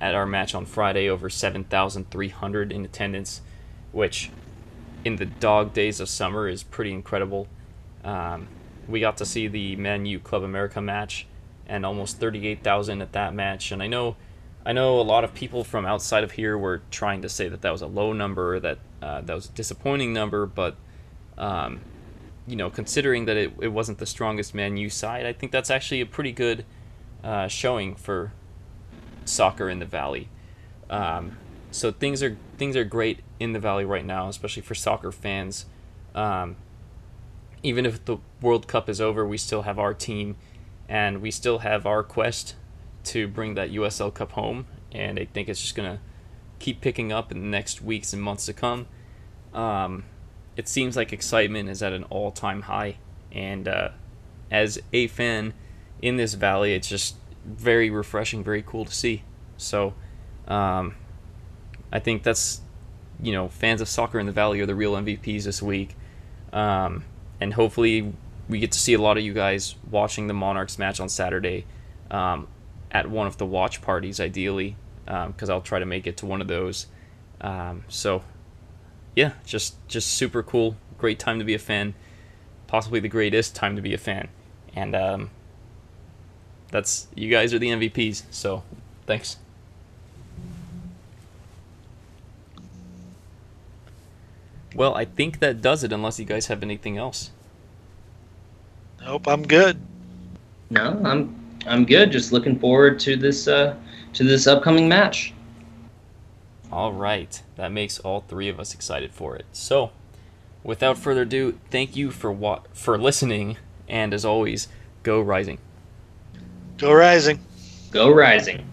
at our match on Friday, over 7,300 in attendance, which in the dog days of summer is pretty incredible. Um, we got to see the Man U Club America match and almost 38,000 at that match. And I know, I know a lot of people from outside of here were trying to say that that was a low number, that uh, that was a disappointing number. But um, you know, considering that it, it wasn't the strongest Man U side, I think that's actually a pretty good uh, showing for soccer in the Valley. Um, so things are things are great in the Valley right now, especially for soccer fans. Um, even if the World Cup is over, we still have our team, and we still have our quest to bring that USL Cup home. And I think it's just gonna keep picking up in the next weeks and months to come. Um, it seems like excitement is at an all-time high, and uh, as a fan in this valley, it's just very refreshing, very cool to see. So, um, I think that's you know fans of soccer in the valley are the real MVPs this week, um, and hopefully we get to see a lot of you guys watching the Monarchs match on Saturday um, at one of the watch parties, ideally, because um, I'll try to make it to one of those. Um, so, yeah, just just super cool, great time to be a fan, possibly the greatest time to be a fan, and um, that's you guys are the MVPs. So, thanks. Well, I think that does it unless you guys have anything else. Nope, I'm good. No, I'm I'm good. Just looking forward to this uh, to this upcoming match. All right, that makes all three of us excited for it. So, without further ado, thank you for what for listening, and as always, go rising. Go rising. Go rising.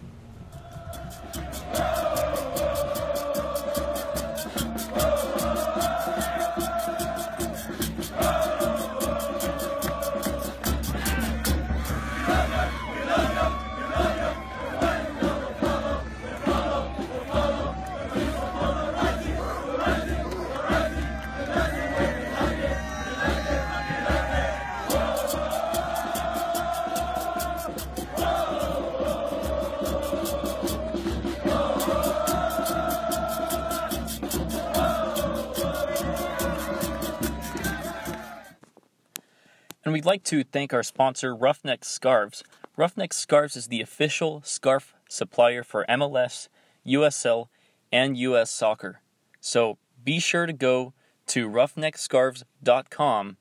To thank our sponsor, Ruffneck Scarves. Ruffneck Scarves is the official scarf supplier for MLS, USL, and US soccer. So be sure to go to ruffneckscarves.com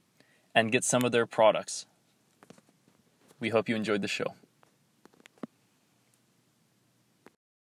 and get some of their products. We hope you enjoyed the show.